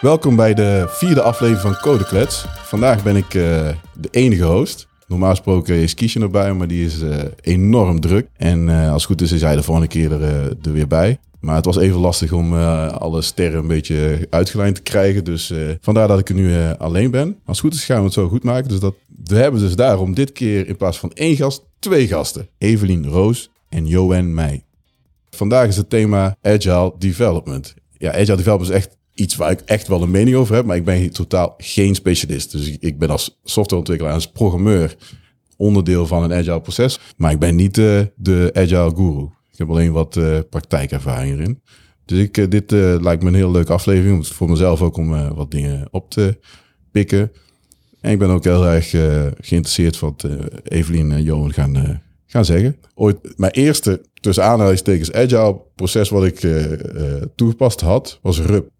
Welkom bij de vierde aflevering van Code Klets. Vandaag ben ik eh, de enige host. Normaal gesproken is Kiesje erbij, maar die is eh, enorm druk. En eh, als het goed is, is hij de volgende keer er, er weer bij. Maar het was even lastig om alle sterren een beetje uitgelijnd te krijgen. Dus vandaar dat ik er nu alleen ben. Als het goed is, gaan we het zo goed maken. Dus dat, we hebben dus daarom dit keer in plaats van één gast, twee gasten. Evelien Roos en Johan Meij. Vandaag is het thema Agile Development. Ja, Agile Development is echt iets waar ik echt wel een mening over heb, maar ik ben totaal geen specialist. Dus ik, ben als softwareontwikkelaar, als programmeur onderdeel van een Agile proces, maar ik ben niet eh, de Agile guru. Ik heb alleen wat eh, praktijkervaring erin. Dus ik, eh, dit eh, lijkt me een heel leuke aflevering, voor mezelf ook om wat dingen op te pikken. En ik ben ook heel erg geïnteresseerd wat Evelien en Johan gaan, gaan zeggen. Ooit, mijn eerste, tussen aanhalingstekens, agile proces wat ik toegepast had, was RUP.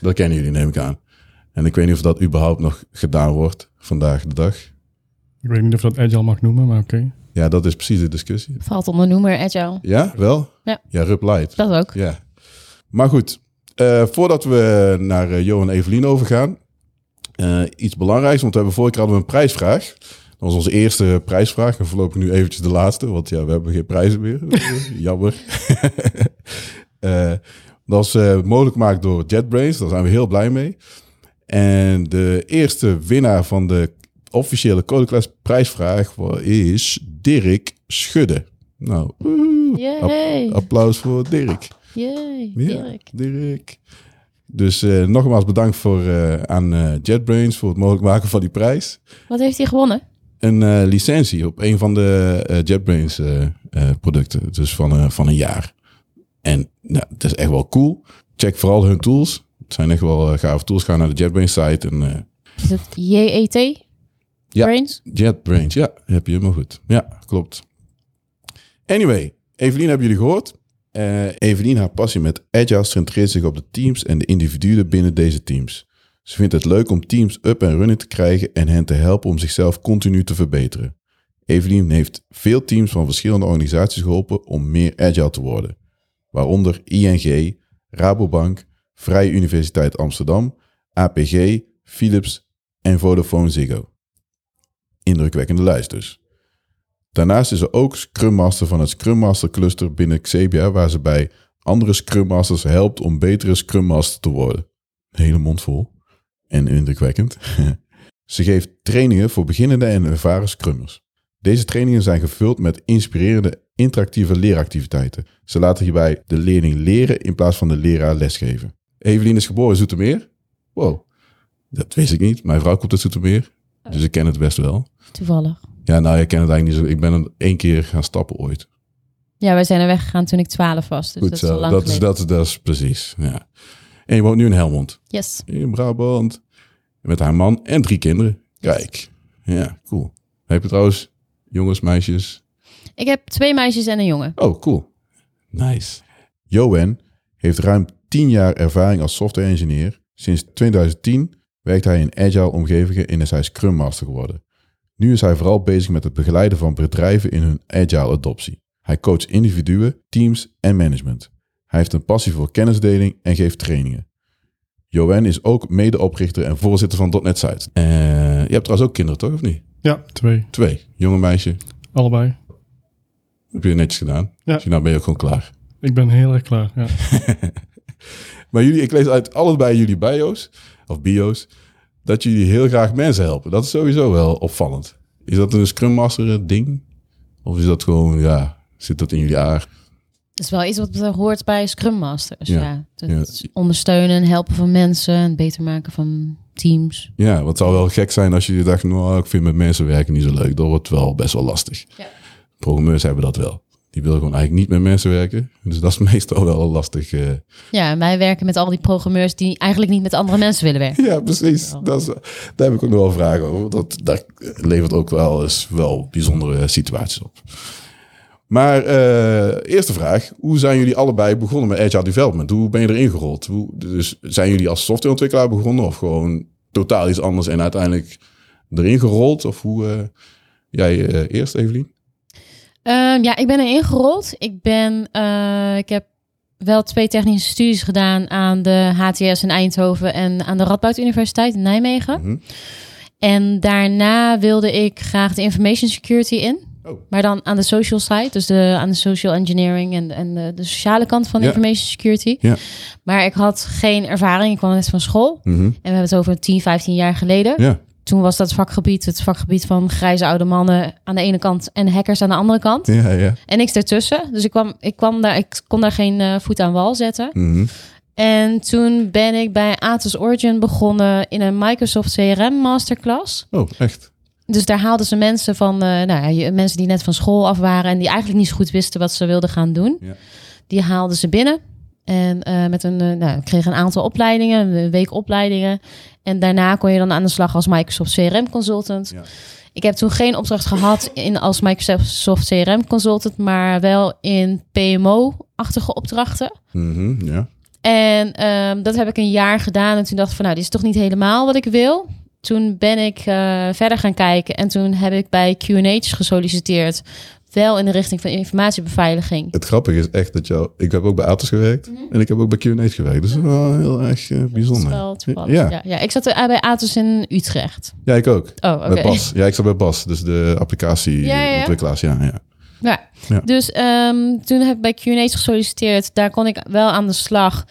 Dat kennen jullie, neem ik aan. En ik weet niet of dat überhaupt nog gedaan wordt vandaag de dag. Ik weet niet of dat agile mag noemen, maar oké. Ja, dat is precies de discussie. Valt onder noemer agile. Ja, wel? Ja. Ja, RUP Light. Dat ook. Ja. Maar goed, eh, voordat we naar eh, Johan en Evelien overgaan, eh, iets belangrijks, want we hebben vorige keer hadden we een prijsvraag. Dat was onze eerste prijsvraag en voorlopig nu eventjes de laatste, want ja, we hebben geen prijzen meer. Jammer. Dat was eh, mogelijk gemaakt door JetBrains, daar zijn we heel blij mee. En de eerste winnaar van de officiële Codeclass prijsvraag is Dirk Schudde. Nou, woehoe. Applaus voor Dirk. Yay. Ja, Dirk. Dirk. Dus eh, nogmaals bedankt voor, eh, aan JetBrains voor het mogelijk maken van die prijs. Wat heeft hij gewonnen? Een licentie op een van de JetBrains producten. Dus van, van een jaar. En nou, het is echt wel cool. Check vooral hun tools. Het zijn echt wel eh, gave tools. Ga naar de JetBrains site en eh, Is het JET? Ja. Brains? JetBrains, ja, heb je helemaal goed. Ja, klopt. Anyway, Evelien hebben jullie gehoord. Eh Evelien, haar passie met Agile centreert zich op de teams en de individuen binnen deze teams. Ze vindt het leuk om teams up en running te krijgen en hen te helpen om zichzelf continu te verbeteren. Evelien heeft veel teams van verschillende organisaties geholpen om meer agile te worden. Waaronder ING, Rabobank, Vrije Universiteit Amsterdam, APG, Philips en Vodafone Ziggo indrukwekkende lijst dus. Daarnaast is ze ook Scrum Master van het Scrum Master Cluster binnen Xebia, waar ze bij andere Scrum Masters helpt om betere Scrum Master te worden. Hele mond vol. En indrukwekkend. ze geeft trainingen voor beginnende en ervaren Scrummers. Deze trainingen zijn gevuld met inspirerende interactieve leeractiviteiten. Ze laten hierbij de leerling leren in plaats van de leraar lesgeven. Evelien is geboren in Zoetermeer. Wow, dat wist ik niet. Mijn vrouw komt uit Zoetermeer, dus ik ken het best wel. Toevallig. Ja, nou, ik ken het eigenlijk niet zo. Ik ben er één keer gaan stappen ooit. Ja, wij zijn er weggegaan toen ik 12 was. Dus Goed dat is al zo. lang Dat is, geleden. dat, is, dat is precies. Ja. En je woont nu in Helmond, Yes. in Brabant. Met haar man en drie kinderen. Kijk. Ja, cool. Heb je trouwens jongens, meisjes? Ik heb twee meisjes en een jongen. Oh, cool. Nice. Johan heeft ruim 10 jaar ervaring als software engineer. Sinds 2010 werkt hij in agile omgevingen en is hij Scrum Master geworden. Nu is hij vooral bezig met het begeleiden van bedrijven in hun agile adoptie. Hij coacht individuen, teams en management. Hij heeft een passie voor kennisdeling en geeft trainingen. Johan is ook medeoprichter en voorzitter van .NET Site. Eh, je hebt trouwens ook kinderen, toch? Of niet? Ja, twee. Twee. Jonge meisje. Allebei. Heb je netjes gedaan. Ja. Dus nou ben je ook gewoon klaar. Ik ben heel erg klaar. Ja. Maar jullie, ik lees uit allebei jullie bio's, of bio's, dat jullie heel graag mensen helpen. Dat is sowieso wel opvallend. Is dat een Scrum Master ding? Of is dat gewoon, ja, zit dat in jullie aard? Dat is wel iets wat hoort bij Scrum Masters. Ja. Ja. Het Ja. Ondersteunen en helpen van mensen. Het beter maken van teams. Ja, want het zou wel gek zijn als je dacht, nou, ik vind met mensen werken niet zo leuk. Dat wordt wel best wel lastig. Ja. Programmeurs hebben dat wel. Die willen gewoon eigenlijk niet met mensen werken. Dus dat is meestal wel lastig. eh. Ja, en wij werken met al die programmeurs die eigenlijk niet met andere mensen willen werken. Ja, precies. Dat is, daar heb ik ook nog wel vragen over. Dat, dat levert ook wel eens wel bijzondere situaties op. Maar eh, eerste vraag. Hoe zijn jullie allebei begonnen met Agile Development? Hoe ben je erin gerold? Hoe, dus zijn jullie als softwareontwikkelaar begonnen? Of gewoon totaal iets anders en uiteindelijk erin gerold? Of hoe... eh, jij eh, eerst, Evelien? Ehm, ja, ik ben erin gerold. Ik ben, ik heb wel twee technische studies gedaan aan de HTS in Eindhoven en aan de Radboud Universiteit in Nijmegen. Mhm. En daarna wilde ik graag de information security in. Oh. Maar dan aan de social side, dus de, aan de social engineering en, en de, de sociale kant van Ja. information security. Ja. Maar ik had geen ervaring, ik kwam net van school. Mhm. En we hebben het over 10, 15 jaar geleden. Ja. Toen was dat vakgebied het vakgebied van grijze oude mannen aan de ene kant en hackers aan de andere kant. Ja, ja. En niks ertussen. Dus ik, kwam, ik, kwam daar, ik kon daar geen eh, voet aan wal zetten. Mhm. En toen ben ik bij Atos Origin begonnen in een Microsoft CRM masterclass. Oh, echt? Dus daar haalden ze mensen van, eh, nou ja, mensen die net van school af waren en die eigenlijk niet zo goed wisten wat ze wilden gaan doen. Ja. Die haalden ze binnen. En eh, met een, eh, nou, kreeg een aantal opleidingen, een week opleidingen. En daarna kon je dan aan de slag als Microsoft CRM consultant. Ja. Ik heb toen geen opdracht gehad in als Microsoft CRM consultant, maar wel in PMO-achtige opdrachten. Mhm, Ja. En ehm, dat heb ik een jaar gedaan. En toen dacht ik van, nou, dit is toch niet helemaal wat ik wil. Toen ben ik eh, verder gaan kijken. En toen heb ik bij Q&A's gesolliciteerd. Wel in de richting van informatiebeveiliging. Het grappige is echt dat jou... Ik heb ook bij Atos gewerkt. En ik heb ook bij Q&A's gewerkt. Dus wel heel erg eh, Mhm. Bijzonder. wel. Ja. Ja. Ja, ik zat er bij Atos in Utrecht. Ja, ik ook. Oh, oké. Bij Bas. Ja, ik zat bij Bas. Dus de applicatieontwikkelaars. Ja, ja, ja. Ja, ja. Ja. Ja. Dus ehm, toen heb ik bij Q&A's gesolliciteerd. Daar kon ik wel aan de slag.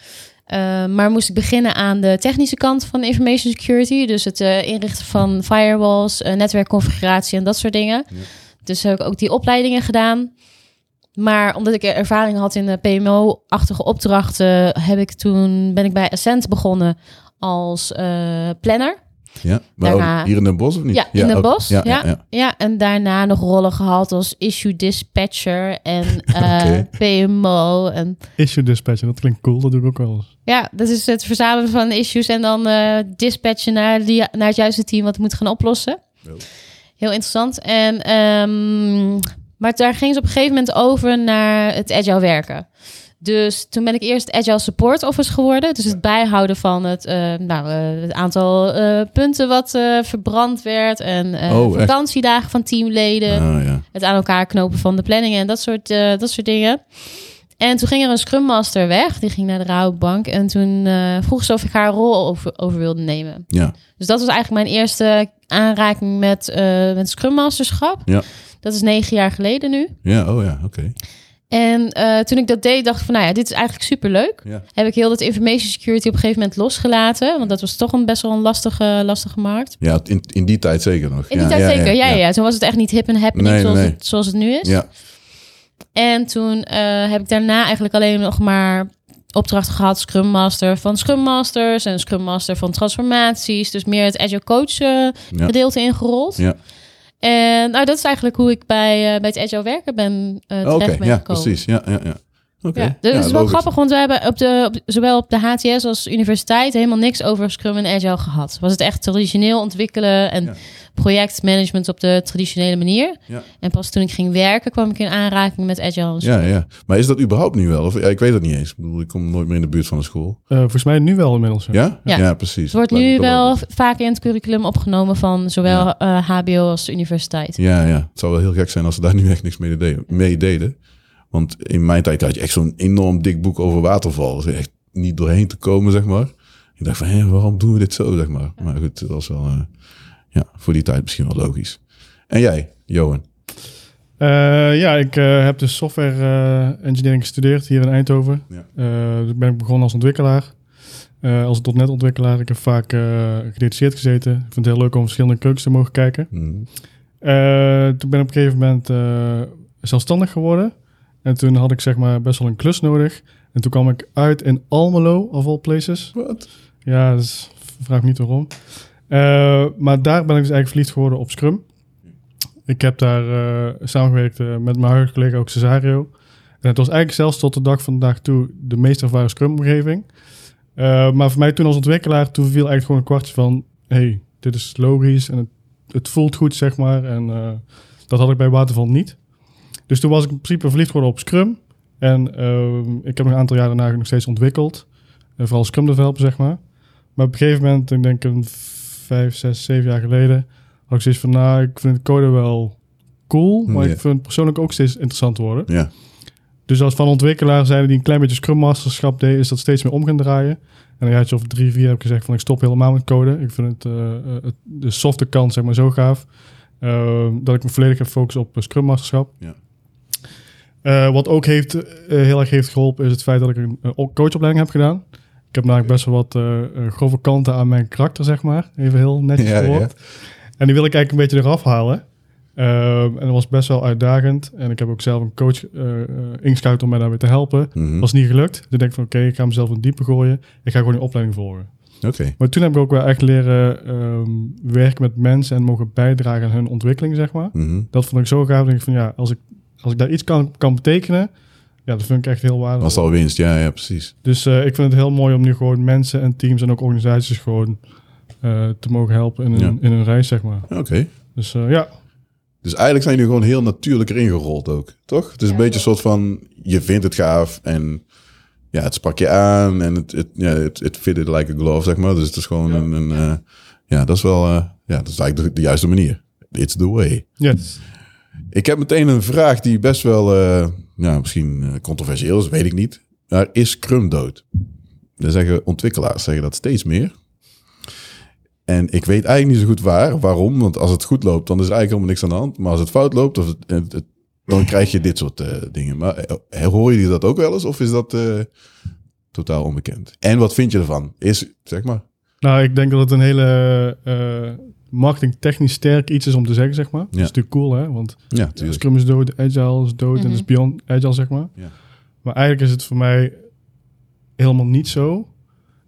Eh, maar moest ik beginnen aan de technische kant van information security. Dus het eh, inrichten van firewalls, eh, netwerkconfiguratie en dat soort dingen. Ja. Dus heb ik ook die opleidingen gedaan. Maar omdat ik ervaring had in de PMO-achtige opdrachten, heb ik toen ben ik bij Ascent begonnen als planner. Ja, maar Daarna- ook hier in Den Bosch of niet? Ja, in Den. Bosch. Ja, Ja, ja, ja. ja, en daarna nog rollen gehad als issue dispatcher en eh. PMO. En Issue dispatcher, dat klinkt cool. Dat doe ik ook wel eens. ja, dat is het verzamelen van issues en dan eh, dispatchen naar, die, naar het juiste team wat moet gaan oplossen. Heel interessant. En, ehm, maar daar ging ze op een gegeven moment over naar het agile werken. Dus toen ben ik eerst Agile Support Office geworden. Dus het bijhouden van het, eh, nou, eh, het aantal eh, punten wat verbrand werd. En Oh, echt? vakantiedagen van teamleden. Ah, ja. Het aan elkaar knopen van de planningen en dat soort, dat soort dingen. En toen ging er een Scrum Master weg. Die ging naar de Rabobank. En toen vroeg ze of ik haar rol over, over wilde nemen. ja. Dus dat was eigenlijk mijn eerste aanraking met, met Scrum Masterschap. Ja. Dat is negen jaar geleden nu. Ja, oh ja, oké. En eh, toen ik dat deed, dacht ik van, nou ja, dit is eigenlijk superleuk. Ja. Heb ik heel dat information security op een gegeven moment losgelaten. Want dat was toch een best wel een lastige, lastige markt. Ja, in, in die tijd zeker nog. In die ja, tijd ja, zeker, ja, ja, ja. Toen was het echt niet hip en happening Nee, zoals, nee. Het, zoals het nu is. Ja, En toen eh, heb ik daarna eigenlijk alleen nog maar opdrachten gehad. Scrum Master van Scrum Masters en Scrum Master van transformaties. Dus meer het Agile Coach ja. gedeelte ingerold. Ja. En nou, dat is eigenlijk hoe ik bij, eh, bij het Agile werken ben Oh, Oké, terecht ben ja, gekomen. precies. Ja, ja, ja. Oké. Ja, dus Ja, het is wel logisch. grappig, want we hebben op de, op, zowel op de HTS als universiteit helemaal niks over Scrum en Agile gehad. Was het echt traditioneel ontwikkelen en Ja. projectmanagement op de traditionele manier. Ja. En pas toen ik ging werken, kwam ik in aanraking met Agile. Ja, ja. Maar is dat überhaupt nu wel? Of, ja, ik weet het niet eens. Ik bedoel, ik kom nooit meer in de buurt van de school. Eh, volgens mij nu wel inmiddels. Ja. Ja? Ja. precies. Het wordt nu wel vaak in het curriculum opgenomen van zowel eh, HBO als de universiteit. Ja, ja. Het zou wel heel gek zijn als ze daar nu echt niks mee deden. Mee deden. Want in mijn tijd had je echt zo'n enorm dik boek over waterval. Dus echt niet doorheen te komen, zeg maar. Ik dacht van, hé, waarom doen we dit zo, zeg maar. Maar goed, dat was wel, eh, ja, voor die tijd misschien wel logisch. En jij, Johan? Eh, ja, ik eh, heb dus software engineering gestudeerd hier in Eindhoven. Ja. Dus ben ik begonnen als ontwikkelaar. Als .NET ontwikkelaar. Ik heb vaak gedetacheerd gezeten. Ik vind het heel leuk om verschillende keukens te mogen kijken. Hm. Eh, toen ben ik op een gegeven moment zelfstandig geworden. En toen had ik zeg maar best wel een klus nodig. En toen kwam ik uit in Almelo, of all places. Wat? Ja, dus vraag me niet waarom. Eh, maar daar ben ik dus eigenlijk verliefd geworden op Scrum. Ik heb daar eh, samengewerkt eh, met mijn huidige collega ook Cesario. En het was eigenlijk zelfs tot de dag van vandaag toe de meest ervaren Scrum-omgeving. Maar voor mij toen als ontwikkelaar, toen viel eigenlijk gewoon een kwartje van... hey, dit is logisch en het, het voelt goed, zeg maar. En dat had ik bij Waterval niet. Dus toen was ik in principe verliefd geworden op Scrum. En ehm, ik heb nog een aantal jaren daarna nog steeds ontwikkeld. Vooral Scrum developer, zeg maar. Maar op een gegeven moment, ik denk een vijf, zes, zeven jaar geleden... had ik zoiets van, nou, ik vind het code wel cool... maar ik vind het persoonlijk ook steeds interessant worden. Ja, Dus als van ontwikkelaar zijn die een klein beetje Scrum Masterschap deed, is dat steeds meer om gaan draaien. En een jaartje of drie, vier heb ik gezegd van ik stop helemaal met code. Ik vind het, uh, het de softe kant zeg maar zo gaaf. Uh, dat ik me volledig heb gefocust op Scrum Masterschap. Ja. Uh, wat ook heeft, heel erg heeft geholpen is het feit dat ik een coachopleiding heb gedaan. Ik heb namelijk best wel wat grove kanten aan mijn karakter, zeg maar. Even heel netjes ja, ja. En die wil ik eigenlijk een beetje eraf halen. Uh, en dat was best wel uitdagend. En ik heb ook zelf een coach uh, om mij daarbij te helpen. Mhm. Was niet gelukt. Dus ik denk van oké, ik ga mezelf in diepe gooien. Ik ga gewoon die opleiding volgen. Oké. Maar toen heb ik ook wel echt leren um, werken met mensen en mogen bijdragen aan hun ontwikkeling, zeg maar. Mhm. Dat vond ik zo gaaf. Denk ik van ja, als ik, als ik daar iets kan, kan betekenen, ja, dat vind ik echt heel waardevol. Dat is al winst, ja, ja, precies. Dus uh, ik vind het heel mooi om nu gewoon mensen en teams en ook organisaties gewoon uh, te mogen helpen in, hun, in hun reis, zeg maar. Oké. Dus uh, ja. Dus eigenlijk zijn jullie gewoon heel natuurlijk erin gerold ook, toch? Het is een beetje een soort van, je vindt het gaaf en ja, het sprak je aan en het, het, ja, het, het fitted like a glove, zeg maar. Dus het is gewoon een, een uh, ja, dat is wel, uh, ja, dat is eigenlijk de, de, juiste manier. It's the way. Yes. Ik heb meteen een vraag die best wel, uh, ja, misschien controversieel is, weet ik niet. Maar is Scrum dood? Dan zeggen ontwikkelaars zeggen dat steeds meer. En ik weet eigenlijk niet zo goed waar, waarom. Want als het goed loopt, dan is er eigenlijk helemaal niks aan de hand. Maar als het fout loopt, of het, dan krijg je dit soort uh, dingen. Maar hoor je dat ook wel eens? Of is dat totaal onbekend? En wat vind je ervan? Is, zeg maar. Nou, ik denk dat het een hele marketingtechnisch sterk iets is om te zeggen, zeg maar. Ja. Dat is natuurlijk cool, hè? Want ja, Scrum is dood, Agile is dood mm -hmm. en is beyond Agile, zeg maar. Ja. Maar eigenlijk is het voor mij helemaal niet zo.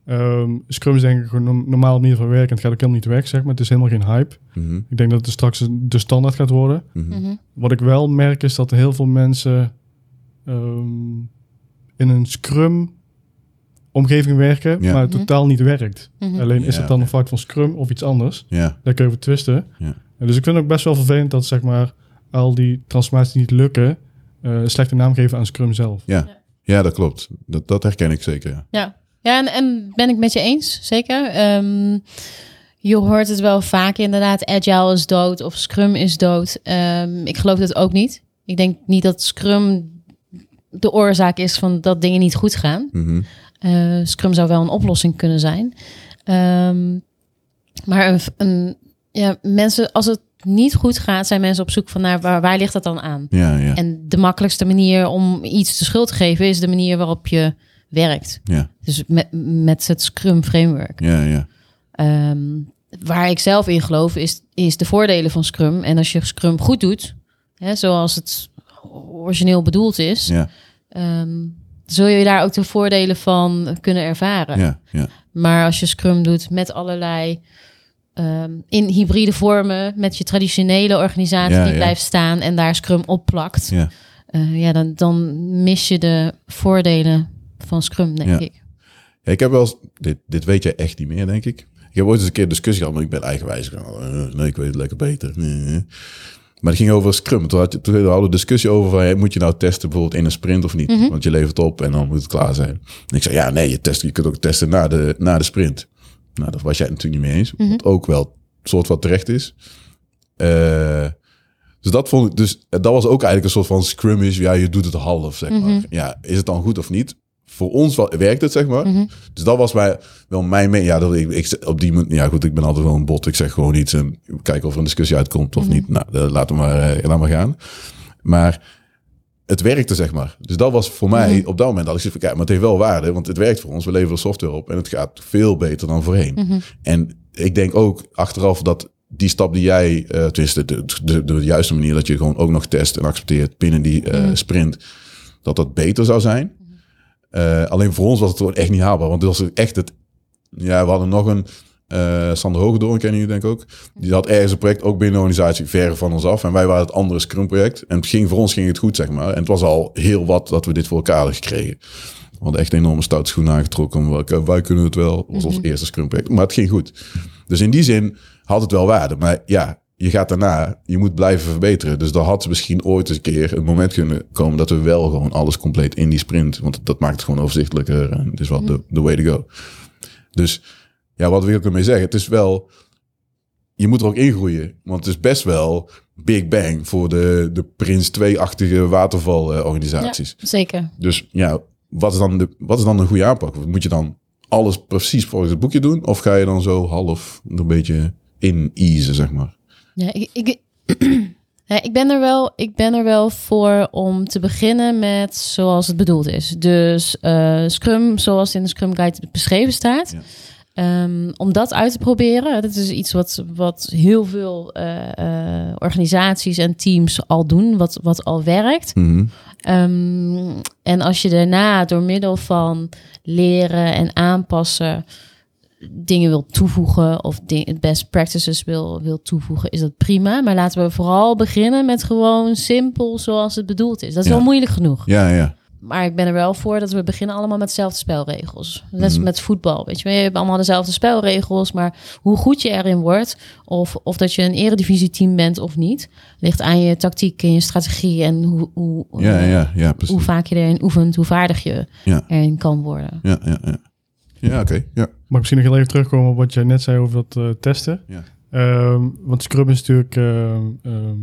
Um, Scrum is denk ik een normale manier van werken. Het gaat ook helemaal niet weg, zeg maar. Het is helemaal geen hype. Mm -hmm. Ik denk dat het straks de standaard gaat worden. Mm -hmm. Mhm. Wat ik wel merk is dat heel veel mensen um, in een Scrum omgeving werken, Ja. maar het Mhm. totaal niet werkt. Mhm. Alleen is Ja, het dan een fout van Scrum of iets anders? Ja, Daar kun je over twisten. Ja. En dus ik vind het ook best wel vervelend dat zeg maar al die transformaties niet lukken, uh, een slechte naam geven aan Scrum zelf. ja dat klopt. Dat, dat herken ik zeker. Ja. Ja, ja en, en ben ik met je eens, zeker. Ehm, je hoort het wel vaak inderdaad, agile is dood of Scrum is dood. Ehm, ik geloof dat ook niet. Ik denk niet dat Scrum de oorzaak is van dat dingen niet goed gaan. Mhm. Eh, Scrum zou wel een oplossing kunnen zijn. Ehm, maar een, een, ja, mensen, als het niet goed gaat, zijn mensen op zoek van naar waar, waar ligt dat dan aan? Ja, ja. En de makkelijkste manier om iets de schuld te geven is de manier waarop je werkt. Ja, Dus met, met het Scrum framework. ja, ja. Ehm, waar ik zelf in geloof is, is de voordelen van Scrum. En als je Scrum goed doet, hè, zoals het origineel bedoeld is, Ja, ehm, zul je daar ook de voordelen van kunnen ervaren. ja, ja. Maar als je Scrum doet met allerlei ehm, in hybride vormen, met je traditionele organisatie die blijft staan en daar Scrum op plakt, ja. eh, ja, dan, dan mis je de voordelen van Scrum, denk ik. Ja, ik heb wel eens, dit, dit weet jij echt niet meer, denk ik. Ik heb ooit eens een keer discussie gehad, maar ik ben eigenwijs. Uh, nee, ik weet het lekker beter. Nee. Maar het ging over Scrum. Toen, had je, toen hadden we een discussie over van, hey, moet je nou testen bijvoorbeeld in een sprint of niet? Mhm. Want je levert op en dan moet het klaar zijn. En ik zei, ja, nee, je, test, je kunt ook testen na de, na de sprint. Nou, dat was jij natuurlijk niet mee eens. Wat ook wel soort wat terecht is. Eh, dus dat vond ik, dus dat was ook eigenlijk een soort van scrummage. Ja, je doet het half, zeg maar. Mhm. Ja, is het dan goed of niet? Voor ons wel, werkt het, zeg maar. Mhm. Dus dat was mij, wel mijn mening. Ja, dat ik, ik, op die manier, ja goed, ik ben altijd wel een bot. Ik zeg gewoon iets en kijken of er een discussie uitkomt of Mhm. niet. Nou, eh, laten we maar, eh, laat maar gaan. Maar het werkte, zeg maar. Dus dat was voor mij, Mhm. op dat moment dat ik zoiets van, kijk, maar het heeft wel waarde, want het werkt voor ons. We leveren software op en het gaat veel beter dan voorheen. En ik denk ook achteraf dat die stap die jij, uh, tenminste de, de, de, juiste manier dat je gewoon ook nog test en accepteert binnen die eh, sprint, dat dat beter zou zijn. Eh, alleen voor ons was het gewoon echt niet haalbaar, want het was echt het. Ja, we hadden nog een. eh Sander Hogedoorn kennen jullie denk ik ook. Die had ergens een project ook binnen de organisatie ver van ons af. En wij waren het andere Scrum project. En het ging, voor ons ging het goed, zeg maar. En het was al heel wat dat we dit voor elkaar hadden gekregen. We hadden echt een enorme stoute schoen aangetrokken. Wij, wij kunnen het wel. Dat was ons Mhm. eerste Scrum project. Maar het ging goed. Dus in die zin had het wel waarde. Maar ja, je gaat daarna, je moet blijven verbeteren. Dus daar had misschien ooit eens een keer een moment kunnen komen dat we wel gewoon alles compleet in die sprint. Want dat maakt het gewoon overzichtelijker. En het is wel de the way to go. Dus ja, wat wil ik ermee zeggen? Het is wel. je moet er ook ingroeien. Want het is best wel Big Bang voor de, de Prins 2-achtige watervalorganisaties. Zeker. Dus ja, wat is, dan de, wat is dan een goede aanpak? Moet je dan alles precies volgens het boekje doen? Of ga je dan zo half er een beetje in easen, zeg maar? Ja, ik, ik, ja, ik, ben er wel, ik ben er wel voor om te beginnen met zoals het bedoeld is. Dus eh, Scrum, zoals in de Scrum Guide beschreven staat. Ja. Ehm, om dat uit te proberen. Dat is iets wat, wat heel veel eh, eh, organisaties en teams al doen, wat, wat al werkt. Mhm. Ehm, en als je daarna door middel van leren en aanpassen dingen wil toevoegen of best practices wil, wil toevoegen, is dat prima. Maar laten we vooral beginnen met gewoon simpel zoals het bedoeld is. Dat is Ja. wel moeilijk genoeg. Ja, ja. Maar ik ben er wel voor dat we beginnen allemaal met dezelfde spelregels. Net als Mhm. met voetbal. Weet je, we hebben allemaal dezelfde spelregels. Maar hoe goed je erin wordt, of, of dat je een eredivisie-team bent of niet, ligt aan je tactiek en je strategie en hoe, hoe, Ja, eh, ja, ja, hoe vaak je erin oefent, hoe vaardig je erin kan worden. Ja, ja, ja. Ja, oké. Ja. Mag misschien nog heel even terugkomen op wat jij net zei over dat eh, testen? Ja. Ehm, want Scrum is natuurlijk ehm, ehm,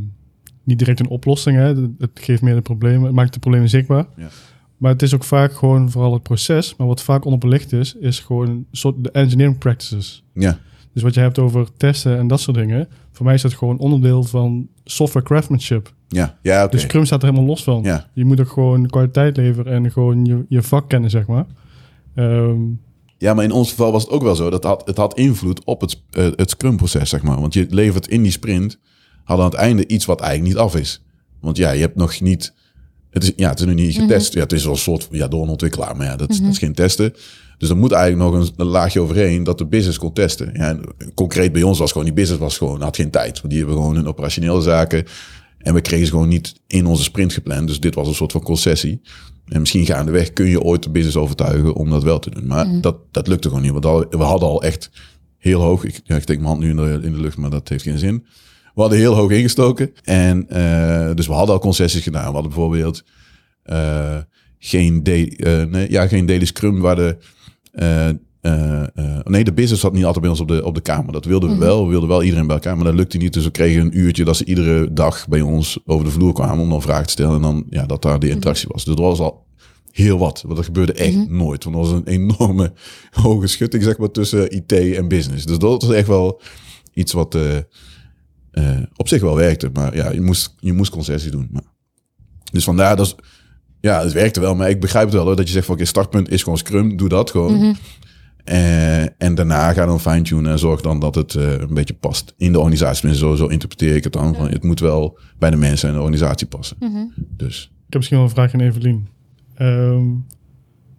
niet direct een oplossing. Hè? Het, geeft meer de problemen, het maakt de problemen zichtbaar. Ja. Maar het is ook vaak gewoon vooral het proces. Maar wat vaak onderbelicht is, is gewoon een soort de engineering practices. Ja. Dus wat je hebt over testen en dat soort dingen. Voor mij is dat gewoon onderdeel van software craftsmanship. Ja, ja oké. Dus Scrum staat er helemaal los van. Ja. Je moet ook gewoon kwaliteit leveren en gewoon je, je vak kennen, zeg maar. Ja, maar in ons geval was het ook wel zo. Dat had, het had invloed op het, eh, het Scrum-proces, zeg maar. Want je levert in die sprint, had aan het einde iets wat eigenlijk niet af is. Want ja, je hebt nog niet... Het is, ja, het is nu niet getest. Ja, het is wel een soort... Ja, door een ontwikkelaar, maar ja, dat, is- dat is geen testen. Dus er moet eigenlijk nog een, een laagje overheen dat de business kon testen. Ja, en concreet bij ons was gewoon, die business was gewoon, had geen tijd. Want die hebben gewoon hun operationele zaken. En we kregen ze gewoon niet in onze sprint gepland. Dus dit was een soort van concessie. En misschien gaandeweg kun je ooit de business overtuigen om dat wel te doen. Maar dat, dat lukte gewoon niet. Want al- we hadden al echt heel hoog. Ik, ja, ik steek mijn hand nu in de, in de lucht, maar dat heeft geen zin. We hadden heel hoog ingestoken. En eh, dus we hadden al concessies gedaan. We hadden bijvoorbeeld eh, geen, de, eh, nee, ja, geen daily scrum waar de... eh, eh, nee, de business zat niet altijd bij ons op de, op de kamer. Dat wilden we wel. We wilden wel iedereen bij elkaar, maar dat lukte niet. Dus we kregen een uurtje dat ze iedere dag bij ons over de vloer kwamen om dan vragen te stellen. En dan ja, dat daar de interactie was. Dus dat was al heel wat. Want dat gebeurde echt nooit. Want dat was een enorme hoge schutting zeg maar, tussen IT en business. Dus dat was echt wel iets wat eh, op zich wel werkte. Maar ja, je moest, je moest concessies doen. Maar, dus vandaar, dat ja, het werkte wel. Maar ik begrijp het wel hoor, dat je zegt van oké, startpunt is gewoon Scrum. Doe dat gewoon. Eh, en daarna ga dan fine-tunen en zorg dan dat het eh, een beetje past in de organisatie. Tenminste, Zo, zo interpreteer ik het dan. Van, het moet wel bij de mensen en de organisatie passen. Dus ik heb misschien wel een vraag aan Evelien. Ehm,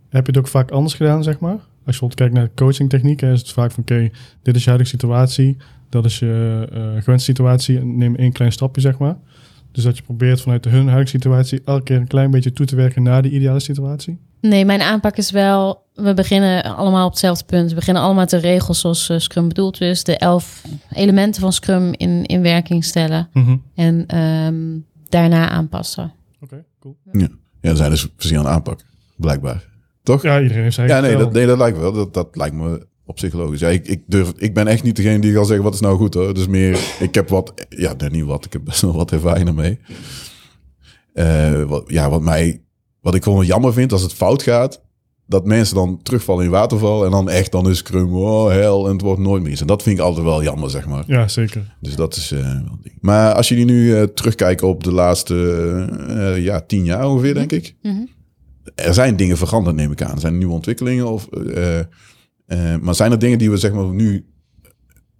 heb je het ook vaak anders gedaan, zeg maar? Als je bijvoorbeeld kijkt naar coachingtechnieken, is het vaak van oké, dit is je huidige situatie, dat is je eh gewenste situatie en neem één klein stapje, zeg maar. Dus dat je probeert vanuit hun huidige situatie elke keer een klein beetje toe te werken naar die ideale situatie. Nee, mijn aanpak is wel, we beginnen allemaal op hetzelfde punt. We beginnen allemaal met de regels zoals eh, Scrum bedoeld is. De elf elementen van Scrum in, in werking stellen. Mhm. En ehm, daarna aanpassen. Oké, cool. ja, er zijn dus verschillende aanpakken, blijkbaar. Toch? Ja, iedereen heeft zijn Ja, nee, dat, nee, dat lijkt me wel. Dat, dat lijkt me op zich logisch. Ja, ik, ik, durf, ik ben echt niet degene die gaat zeggen wat is nou goed hoor. Dus meer, ik heb wat, ja, nee, niet wat, ik heb best wel wat ervaring ermee. Eh, wat, ja, wat mij, wat ik gewoon jammer vind als het fout gaat, dat mensen dan terugvallen in waterval en dan echt dan is Scrum, oh hel, en het wordt nooit meer. En dat vind ik altijd wel jammer, zeg maar. Ja, zeker. Dus dat is eh, ding. Maar als jullie nu eh, terugkijken op de laatste eh, ja, tien jaar ongeveer, denk ik. Mhm. Er zijn dingen veranderd, neem ik aan. Er zijn nieuwe ontwikkelingen. Of, eh, maar zijn er dingen die we zeg maar nu,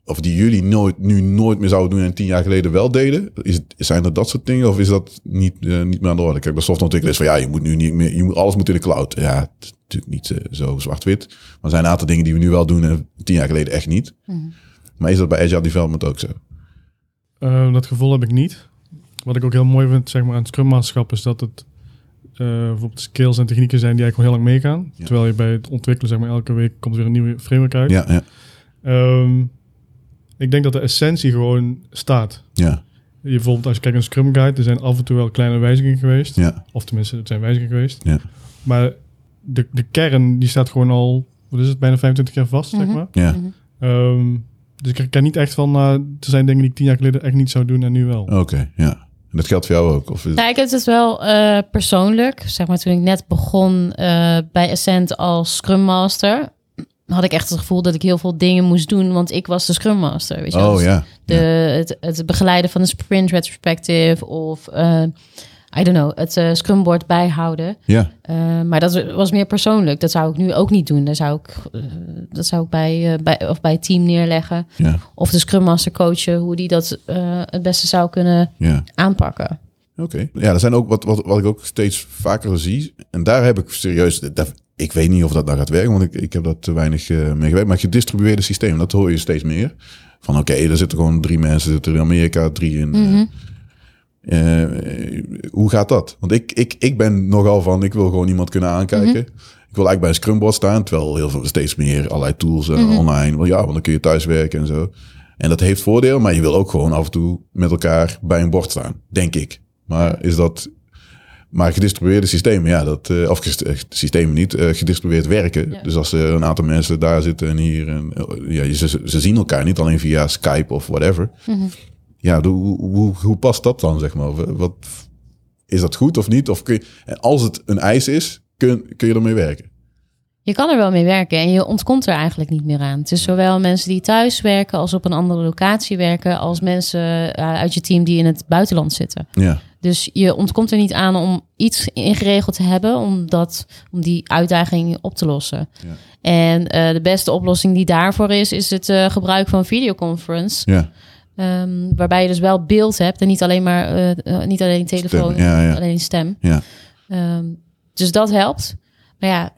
of die jullie nooit, nu nooit meer zouden doen en tien jaar geleden wel deden? Is het, zijn er dat soort dingen of is dat niet, eh, niet meer aan de orde? Kijk, bij softwareontwikkeling is van ja, je moet nu niet meer, je moet, alles moet in de cloud. Ja, het is natuurlijk niet eh, zo zwart-wit. Maar er zijn een aantal dingen die we nu wel doen en tien jaar geleden echt niet. Maar is dat bij Agile Development ook zo? Dat gevoel heb ik niet. Wat ik ook heel mooi vind zeg maar, aan het Scrum is dat het bijvoorbeeld skills en technieken zijn die eigenlijk al heel lang meegaan. Ja. Terwijl je bij het ontwikkelen, zeg maar, elke week komt er weer een nieuwe framework uit. Ja, ja, Ehm, ik denk dat de essentie gewoon staat. ja, Je, bijvoorbeeld als je kijkt naar een Scrum Guide, er zijn af en toe wel kleine wijzigingen geweest. ja, Of tenminste, het zijn wijzigingen geweest. Ja. Maar de, de kern, die staat gewoon al, wat is het, bijna 25 jaar vast, zeg Mhm. maar. ja. Mhm. Ehm, Dus ik ken niet echt van, eh, er zijn dingen die ik tien jaar geleden echt niet zou doen en nu wel. Oké, ja. En dat geldt voor jou ook? Of is... Nou, ik heb het wel eh, persoonlijk. Zeg maar toen ik net begon eh, bij Ascent als Scrum Master, had ik echt het gevoel dat ik heel veel dingen moest doen, want ik was de Scrum Master. Weet je wel. Oh Dus ja. de, het, het begeleiden van een sprint retrospective of eh, I don't know, het eh scrumboard bijhouden. Ja, Eh, maar dat was meer persoonlijk. Dat zou ik nu ook niet doen. Daar zou ik, eh, dat zou ik bij, bij, of bij het team neerleggen. ja, Of de Scrum Master coachen, hoe die dat het beste zou kunnen ja. aanpakken. Oké. Ja, er zijn ook wat, wat, wat ik ook steeds vaker zie. En daar heb ik serieus. Dat, ik weet niet of dat nou gaat werken, want ik, ik heb dat te weinig mee gewerkt. Maar gedistribueerde systeem, dat hoor je steeds meer. Van oké, er zitten gewoon drie mensen zitten in Amerika, drie in. eh, eh, hoe gaat dat? Want ik, ik, ik ben nogal van, ik wil gewoon iemand kunnen aankijken. Ik wil eigenlijk bij een scrumboard staan, terwijl heel veel steeds meer allerlei tools eh, online. Wel ja, want dan kun je thuis werken en zo. En dat heeft voordeel, maar je wil ook gewoon af en toe met elkaar bij een bord staan, denk ik. Maar is dat maar gedistribueerde systemen, ja, dat, eh, of systemen niet, gedistribueerd werken. Ja. Dus als er een aantal mensen daar zitten en hier, en, ja, ze, ze zien elkaar niet alleen via Skype of whatever. Ja, hoe, hoe, hoe past dat dan, zeg maar? Wat, is dat goed of niet? Of kun je, en als het een eis is, kun, kun je ermee werken? Je kan er wel mee werken en je ontkomt er eigenlijk niet meer aan. Het is zowel mensen die thuis werken als op een andere locatie werken, als mensen eh, uit je team die in het buitenland zitten. Ja, Dus je ontkomt er niet aan om iets ingeregeld te hebben om, dat, om die uitdaging op te lossen. Ja. En eh, de beste oplossing die daarvoor is, is het eh, gebruik van videoconference. ja, Ehm, waarbij je dus wel beeld hebt en niet alleen maar eh, eh, niet alleen telefoon, Stem, ja, ja. alleen stem. ja, Ehm, dus dat helpt. Maar ja,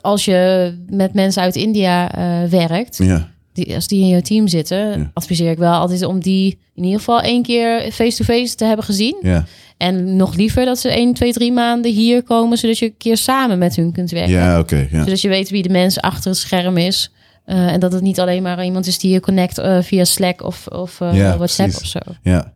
als je met mensen uit India eh, werkt, ja, die, als die in je team zitten, adviseer ik wel altijd om die in ieder geval één keer face-to-face te hebben gezien. ja, En nog liever dat ze één, twee, drie maanden hier komen, zodat je een keer samen met hun kunt werken. ja, oké, ja. Zodat je weet wie de mens achter het scherm is. Eh, en dat het niet alleen maar iemand is die je connect eh, via Slack of, of eh, Ja, WhatsApp precies. of zo. Ja,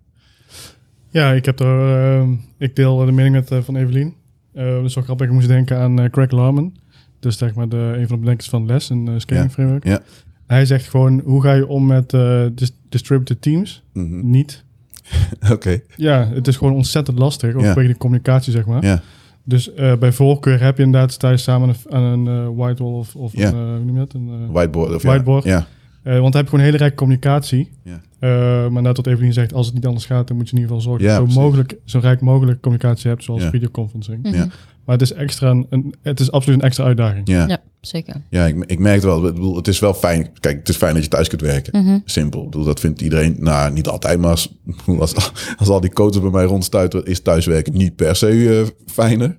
Ja, ik heb er, ik deel de mening met van Evelien. Eh dat is wel grappig. Ik moest denken aan eh, Craig Larman. Dus zeg maar de, een van de bedenkers van Les, een uh, scaling Ja, framework. ja. Hij zegt gewoon, hoe ga je om met eh, dis- distributed teams? mhm, Niet. oké, Ja, het is gewoon ontzettend lastig. Ook Ja. de communicatie, zeg maar. ja, Dus eh, bij voorkeur heb je inderdaad je samen aan een, aan een eh, whitewall of, of Ja. een, eh, hoe noem je dat? Een, eh, whiteboard. Of Whiteboard. Ja, eh, want dan heb je gewoon hele rijke communicatie. Ja. Eh, maar net wat Evelien zegt, als het niet anders gaat, dan moet je in ieder geval zorgen Ja, dat je zo, mogelijk, zo rijk mogelijk communicatie hebt, zoals Ja. videoconferencing. Mhm. Ja. Maar het is, extra een, een- het is absoluut een extra uitdaging. ja. Ja, zeker. Ja, ik, ik merk het wel. Ik bedoel, het is wel fijn. Kijk, het is fijn dat je thuis kunt werken. Mhm. Simpel. Ik bedoel, dat vindt iedereen. Nou, niet altijd, maar als, als, als al die coaches bij mij rondstuiten, is thuiswerken niet per se eh, fijner.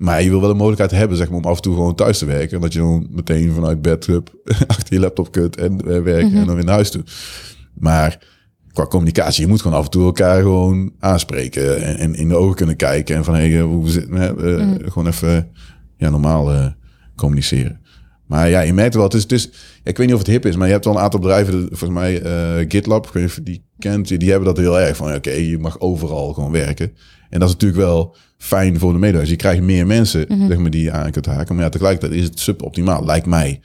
Maar je wil wel de mogelijkheid hebben, zeg maar, om af en toe gewoon thuis te werken. En dat je dan meteen vanuit bed achter je laptop kunt en eh, werken en dan weer naar huis toe. Maar qua communicatie, je moet gewoon af en toe elkaar gewoon aanspreken en, en in de ogen kunnen kijken. En van, hé, hey, hoe zit? Eh, Gewoon even ja, normaal eh, communiceren. Maar ja, je merkt wel, het is, het is, ik weet niet of het hip is, maar je hebt wel een aantal bedrijven, volgens mij eh, GitLab, ik weet niet of je die kent, die hebben dat heel erg van, oké, je mag overal gewoon werken. En dat is natuurlijk wel fijn voor de medewerkers. Je krijgt meer mensen zeg maar, die je aan kunt haken, maar ja, tegelijkertijd is het suboptimaal, lijkt mij.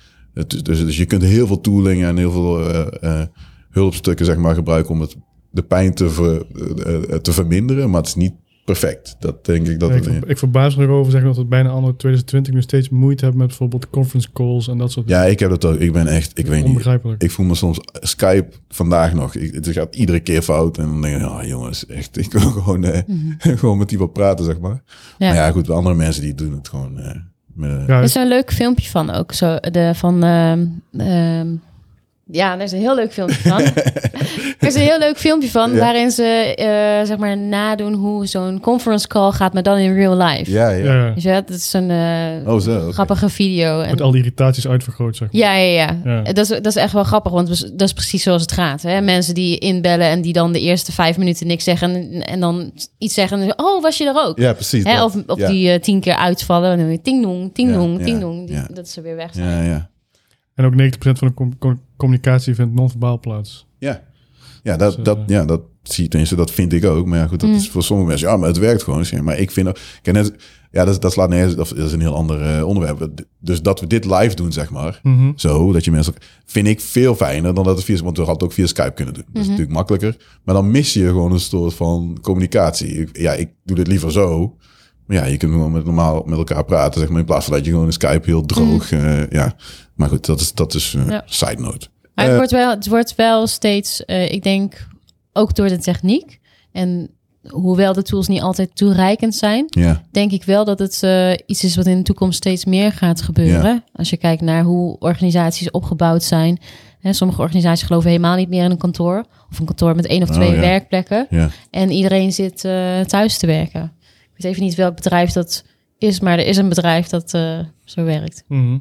Dus, dus je kunt heel veel tooling en heel veel eh, eh, hulpstukken zeg maar, gebruiken om het, de pijn te, ver, eh, te verminderen, maar het is niet perfect. Dat denk ik dat Ja, ik, het... ver- ik verbaas me erover zeggen dat het bijna anno 2020 nu steeds moeite hebben met bijvoorbeeld conference calls en dat soort Ja, ik heb dat ook. Ik ben echt, ik weet niet. Onbegrijpelijk. Ik voel me soms Skype vandaag nog. Ik, het gaat iedere keer fout. En dan denk ik, ja jongens, echt, ik wil gewoon, eh, gewoon met die wat praten, zeg maar. Mhm. Ja. Maar ja, goed, andere mensen die doen het gewoon. eh, met, eh, Ja, Er is een leuk filmpje van ook. Zo, de, van, ehm, ehm, ja, er is een heel leuk filmpje van. er is een heel leuk filmpje van Ja. waarin ze eh, zeg maar nadoen hoe zo'n conference call gaat, maar dan in real life. ja, ja. Dus ja, dat is een eh, Oh, zo. grappige video. En, Met al die irritaties uitvergroot, zeg maar. ja, ja, ja. Ja. Dat, is, dat is echt wel grappig, want dat is precies zoals het gaat. Hè? Mensen die inbellen en die dan de eerste vijf minuten niks zeggen en, en dan iets zeggen. En, oh, was je er ook? Ja, precies. Hè? Of, of ja. die eh, tien keer uitvallen en dan weer ting dong, ting Ja, dong, ja, ting dong. Die-. Dat ze weer weg zijn. Ja, ja. En ook 90% van de communicatie vindt non-verbaal plaats. Ja. Ja, dat, Dus, dat, eh, ja, dat zie je tenminste, dat vind ik ook. Maar ja, goed, dat Mm. is voor sommige mensen, ja, maar het werkt gewoon. Maar ik vind ook, kijk, net, ja, dat, dat slaat of dat is een heel ander eh, onderwerp. Dus dat we dit live doen, zeg maar, mhm. zo, dat je mensen, vind ik veel fijner dan dat het via, want we hadden het ook via Skype kunnen doen. Dat is natuurlijk makkelijker. Maar dan mis je gewoon een soort van communicatie. Ik- Ja, ik doe dit liever zo. Maar ja, je kunt gewoon met, normaal met elkaar praten, zeg maar, in plaats van dat je gewoon een Skype heel droog, eh, ja. Maar goed, dat is, dat is eh, Ja. side note. Maar het, Eh, wordt wel, het wordt wel steeds, ik denk, ook door de techniek. En hoewel de tools niet altijd toereikend zijn, Ja, denk ik wel dat het iets is wat in de toekomst steeds meer gaat gebeuren. Als je kijkt naar hoe organisaties opgebouwd zijn. Hè, sommige organisaties geloven helemaal niet meer in een kantoor. Of een kantoor met één of Oh, twee ja. werkplekken. En iedereen zit thuis te werken. Ik weet even niet welk bedrijf dat is, maar er is een bedrijf dat eh, zo werkt. Mhm.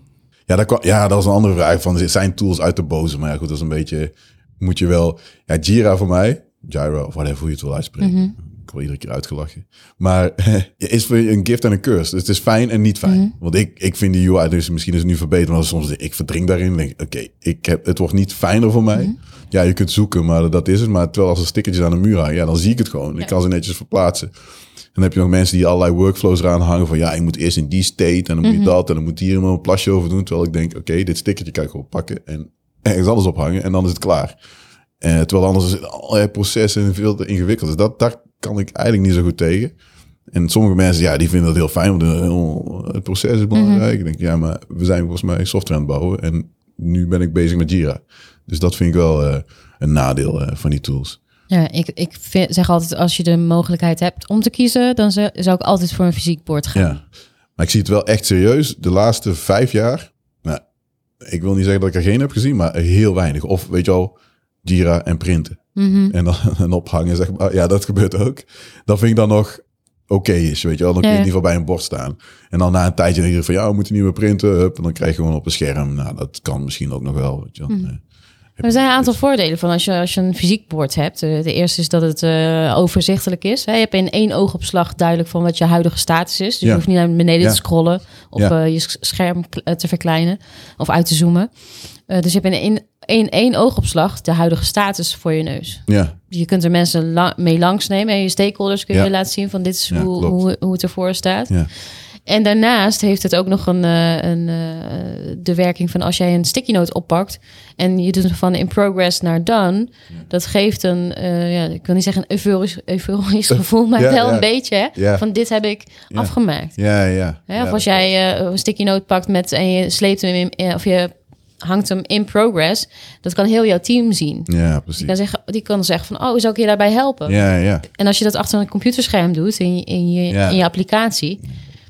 Ja, dat, ja, dat was een andere vraag. Van, zijn tools uit de boze? Maar ja, goed, dat is een beetje... Moet je wel... Ja, Jira voor mij, Gyro, of whatever hoe je het wil uitspreken. Mhm. Ik word iedere keer uitgelachen. Maar is voor je een gift en een curse. Dus het is fijn en niet fijn. Mhm. Want ik, ik vind die UI, dus misschien is het nu verbeterd, maar soms ik verdring daarin. Denk, oké, ik heb het wordt niet fijner voor mij. Ja, je kunt zoeken, maar dat is het. Maar terwijl als er stickertjes aan de muur hangen, ja, dan zie ik het gewoon. Ja. Ik kan ze netjes verplaatsen. En dan heb je nog mensen die allerlei workflows eraan hangen. Van ja, ik moet eerst in die state en dan moet je Mhm. dat. En dan moet hier iemand een plasje over doen. Terwijl ik denk, oké, dit stickertje kan ik gewoon pakken en ergens anders ophangen. En dan is het klaar. Eh, terwijl anders is het allerlei processen en veel te ingewikkeld. Dus dat, daar kan ik eigenlijk niet zo goed tegen. En sommige mensen, ja, die vinden dat heel fijn. Want het proces is belangrijk. Ik denk, ja, maar we zijn volgens mij software aan het bouwen. En nu ben ik bezig met Jira. Dus dat vind ik wel eh, een nadeel eh, van die tools. Ja, ik, ik vind- zeg altijd, als je de mogelijkheid hebt om te kiezen, dan zou ik altijd voor een fysiek bord gaan. Ja. Maar ik zie het wel echt serieus. De laatste vijf jaar, nou, ik wil niet zeggen dat ik er geen heb gezien, maar heel weinig. Of weet je al, Jira en printen. Mhm. En dan en ophangen, zeg maar. Ja, dat gebeurt ook. Dat vind ik dan nog oké is, weet je wel. Dan kun je in ieder geval bij een bord staan. En dan na een tijdje denk je van, ja, we moeten niet meer printen. Hup, en dan krijg je gewoon op een scherm. Nou, dat kan misschien ook nog wel, weet je wel. Mhm. Er zijn een aantal voordelen van als je, als je een fysiek bord hebt. Eh, De eerste is dat het eh, overzichtelijk is. Hè. Je hebt in één oogopslag duidelijk van wat je huidige status is. Dus Ja. je hoeft niet naar beneden Ja. te scrollen of Ja. eh, je scherm te verkleinen of uit te zoomen. Dus je hebt in één, één, één oogopslag de huidige status voor je neus. Ja, Je kunt er mensen mee langsnemen en je stakeholders kun je laten zien van dit is hoe, hoe, hoe het ervoor staat. ja, En daarnaast heeft het ook nog een, eh, een, eh, de werking van als jij een sticky note oppakt en je doet van in progress naar done, dat geeft een, eh, ja, ik wil niet zeggen een euforisch, euforisch gevoel, maar Ja, wel ja. een beetje hè, Ja. van dit heb ik Ja. afgemaakt. ja, ja. Of als jij een sticky note pakt met en je sleept hem in, of je hangt hem in progress, dat kan heel jouw team zien. Ja, Die precies. kan, zeggen, die kan zeggen van, oh, zou ik je daarbij helpen? Ja, ja. En als je dat achter een computerscherm doet in je, in je, Ja. in je applicatie,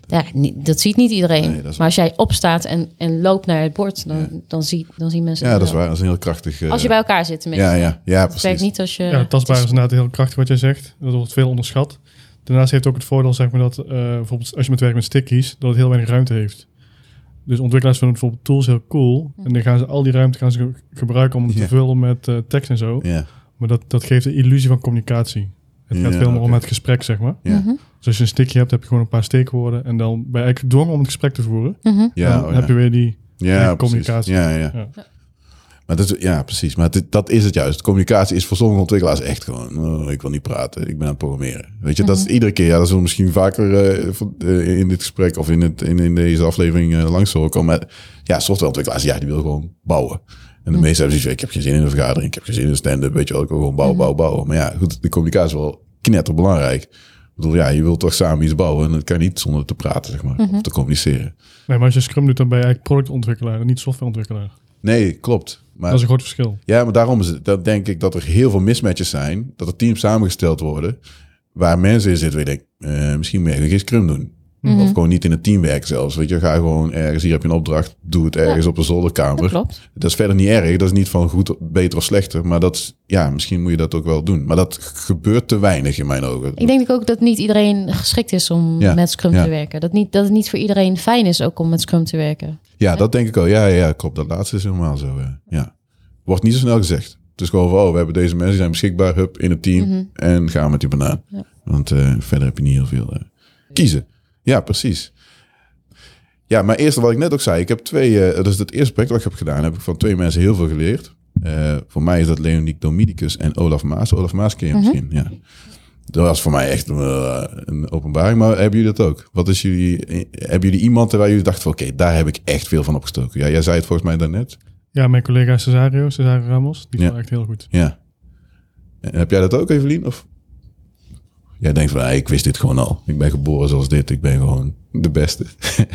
ja, niet- dat ziet niet iedereen. Nee, dat is maar als jij opstaat en, en loopt naar het bord, dan, dan, zie, dan zien mensen Ja, het dat is waar. Dat is een heel krachtig... eh, Als je bij elkaar zit tenminste. Ja, ja, ja, Het precies. niet als je... Ja, tastbaar is inderdaad heel krachtig wat jij zegt. Dat wordt veel onderschat. Daarnaast heeft het ook het voordeel, zeg maar, dat eh, bijvoorbeeld als je met werkt met stickies, dat het heel weinig ruimte heeft. Dus ontwikkelaars vinden bijvoorbeeld tools heel cool. En dan gaan ze al die ruimte gaan ze ge- gebruiken om het te vullen met eh, tekst en zo. Ja, Maar dat, dat geeft de illusie van communicatie. Het gaat Ja, veel meer om het gesprek, zeg maar. ja. Mhm, Dus als je een stickje hebt, heb je gewoon een paar steekwoorden. En dan ben je eigenlijk gedwongen om het gesprek te voeren. mhm. ja, dan oh, ja. heb je weer die... Ja, Eigen precies. communicatie. Ja, ja. Ja. Maar dat is, ja, precies. Maar dit- dat is het juist. Communicatie is voor sommige ontwikkelaars echt gewoon... oh, ik wil niet praten, ik ben aan het programmeren. Weet je, dat is iedere keer... Ja, dat zullen we misschien vaker eh, eh, in dit gesprek... of in, het, in, in deze aflevering eh, langs horen komen. Maar ja, softwareontwikkelaars, ja, die wil gewoon bouwen. En de meeste hebben zoiets van, ik heb geen zin in een vergadering... ik heb geen zin in een stand-up, weet je wel. Ik wil gewoon bouwen, bouwen, bouwen. Maar ja, goed, de communicatie is wel knetterbelangrijk. Ik bedoel, ja, je wilt toch samen iets bouwen... en dat kan niet zonder te praten, zeg maar. Of te communiceren. Nee, maar als je Scrum doet, dan ben je eigenlijk productontwikkelaar en niet softwareontwikkelaar. Nee, klopt. Maar Dat is een groot verschil. Ja, maar daarom is het, dat denk ik dat er heel veel mismatches zijn. Dat er teams samengesteld worden. Waar mensen in zitten. Waar je denkt, eh, misschien moet je geen scrum doen. Mhm. Of gewoon niet in het team werken zelfs. Weet je, ga gewoon ergens. Hier heb je een opdracht. Doe het ergens op een Dat zolderkamer. klopt. Dat is verder niet erg. Dat is niet van goed, beter of slechter. Maar dat is, ja, misschien moet je dat ook wel doen. Maar dat gebeurt te weinig in mijn ogen. Ik denk ook dat niet iedereen geschikt is om Ja, met Scrum ja. te werken. Dat, niet, dat het niet voor iedereen fijn is ook om met Scrum te werken. Ja, dat denk ik wel. Ja, ja, ja, klopt. Dat laatste is helemaal zo. ja. Wordt niet zo snel gezegd. Het is gewoon van, oh, we hebben deze mensen die zijn beschikbaar. Hup, in het team. Mhm. En gaan met die banaan. Want eh, verder heb je niet heel veel eh, kiezen. Ja, precies. Ja, maar eerst wat ik net ook zei. Ik heb twee, eh, dat is het eerste project wat ik heb gedaan. Heb ik van twee mensen heel veel geleerd. Eh, voor mij is dat Leoniek Domidicus en Olaf Maas. Olaf Maas ken je Mhm. misschien, ja. Dat was voor mij echt eh, een openbaring. Maar hebben jullie dat ook? Wat is jullie, hebben jullie iemand waar jullie dachten van... oké, daar heb ik echt veel van opgestoken? Ja, jij zei het volgens mij daarnet. Ja, mijn collega Cesario, Cesario Ramos, die Ja. vond ik echt heel goed. Ja. En heb jij dat ook, Evelien? Of jij denkt van, ah, ik wist dit gewoon al. Ik ben geboren zoals dit. Ik ben gewoon de beste.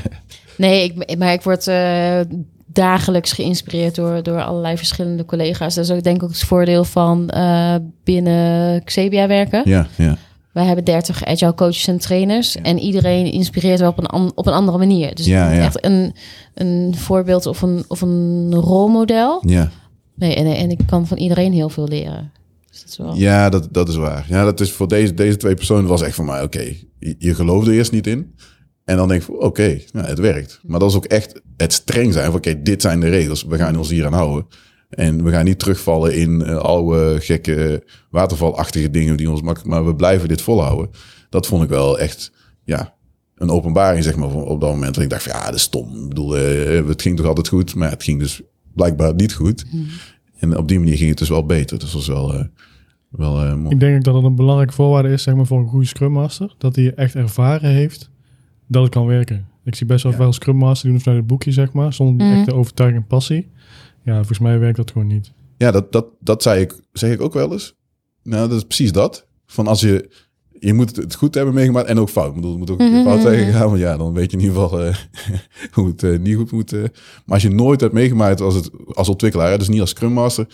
Nee, ik, maar ik word eh, dagelijks geïnspireerd door, door allerlei verschillende collega's. Dat is ook denk ik ook het voordeel van eh, binnen Xebia werken. ja, ja. Wij hebben 30 agile coaches en trainers. En iedereen inspireert wel op een, op een andere manier. Dus Ja, ja. echt een, een voorbeeld of een, of een rolmodel. Ja, Nee, en, en ik kan van iedereen heel veel leren. Dus dat is wel... ja dat, dat is waar. Ja, dat is voor deze, deze twee personen was echt van mij, oké, je, je geloofde eerst niet in. En dan denk ik, oké, nou, het werkt. Maar dat is ook echt het streng zijn van, oké, dit zijn de regels. We gaan ons hier aan houden. En we gaan niet terugvallen in eh, oude, gekke, watervalachtige dingen die ons makkelijk... Maar we blijven dit volhouden. Dat vond ik wel echt, ja, een openbaring, zeg maar, op dat moment. Want ik dacht van, ja, dat is stom. Ik bedoel, eh, het ging toch altijd goed? Maar het ging dus blijkbaar niet goed. En op die manier ging het dus wel beter. Dus dat was wel, eh, wel eh, mooi. Ik denk dat het een belangrijke voorwaarde is zeg maar, voor een goede Scrum Master. Dat hij echt ervaren heeft dat het kan werken. Ik zie best wel Ja. veel Scrum Master die doen vanuit het boekje, zeg maar. Zonder die Mhm. echte overtuiging en passie. Ja, volgens mij werkt dat gewoon niet. Ja, dat, dat, dat zei ik, zeg ik ook wel eens. Nou, dat is precies dat. Van als je, je moet het goed hebben meegemaakt en ook fout. Ik bedoel, het moet ook Mhm, fout zijn gegaan. Want ja, dan weet je in ieder geval eh, hoe het eh, niet goed moet. Maar als je nooit hebt meegemaakt als, het, als ontwikkelaar, dus niet als Scrum Master,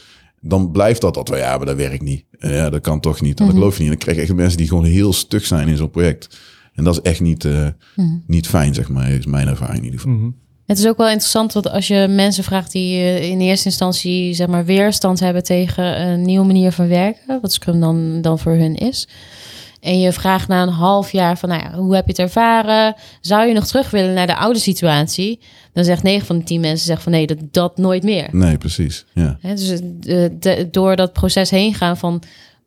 dan blijft dat dat wel, ja, maar dat werkt niet. Eh, ja, dat kan toch niet. Dat Mhm. geloof je niet. En dan krijg je echt mensen die gewoon heel stug zijn in zo'n project. En dat is echt niet, eh, Mhm. niet fijn, zeg maar. is mijn ervaring in ieder geval. Mhm. Het is ook wel interessant want als je mensen vraagt die eh, in eerste instantie zeg maar, weerstand hebben tegen een nieuwe manier van werken, wat Scrum dan, dan voor hun is. En je vraagt na een half jaar van, nou ja, hoe heb je het ervaren? Zou je nog terug willen naar de oude situatie? Dan zegt 9 van de 10 mensen zegt van nee, dat, dat nooit meer. Nee, precies. Ja. Dus de, de- door dat proces heen gaan van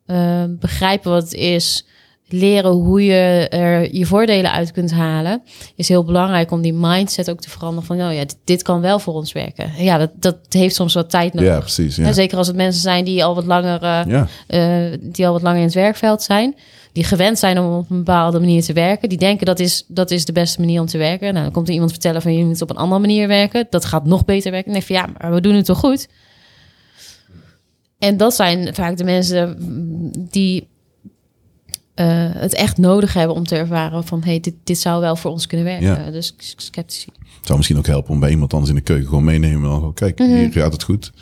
eh, begrijpen wat het is, leren hoe je er je voordelen uit kunt halen, is heel belangrijk om die mindset ook te veranderen van, nou ja, dit, dit kan wel voor ons werken. Ja, dat, dat heeft soms wat tijd nodig. ja, precies. Ja. zeker als het mensen zijn die al wat langer, eh, Ja. eh, die al wat langer in het werkveld zijn, die gewend zijn om op een bepaalde manier te werken, die denken dat is, dat is de beste manier om te werken. Nou, dan komt er iemand vertellen van je moet op een andere manier werken, dat gaat nog beter werken. Dan denk je van ja, maar we doen het toch goed? En dat zijn vaak de mensen mm, die eh, het echt nodig hebben om te ervaren van hey, dit, dit zou wel voor ons kunnen werken. Ja. Dus sceptici. Het zou misschien ook helpen om bij iemand anders in de keuken gewoon meenemen. En dan kijk, Mhm. hier gaat het goed.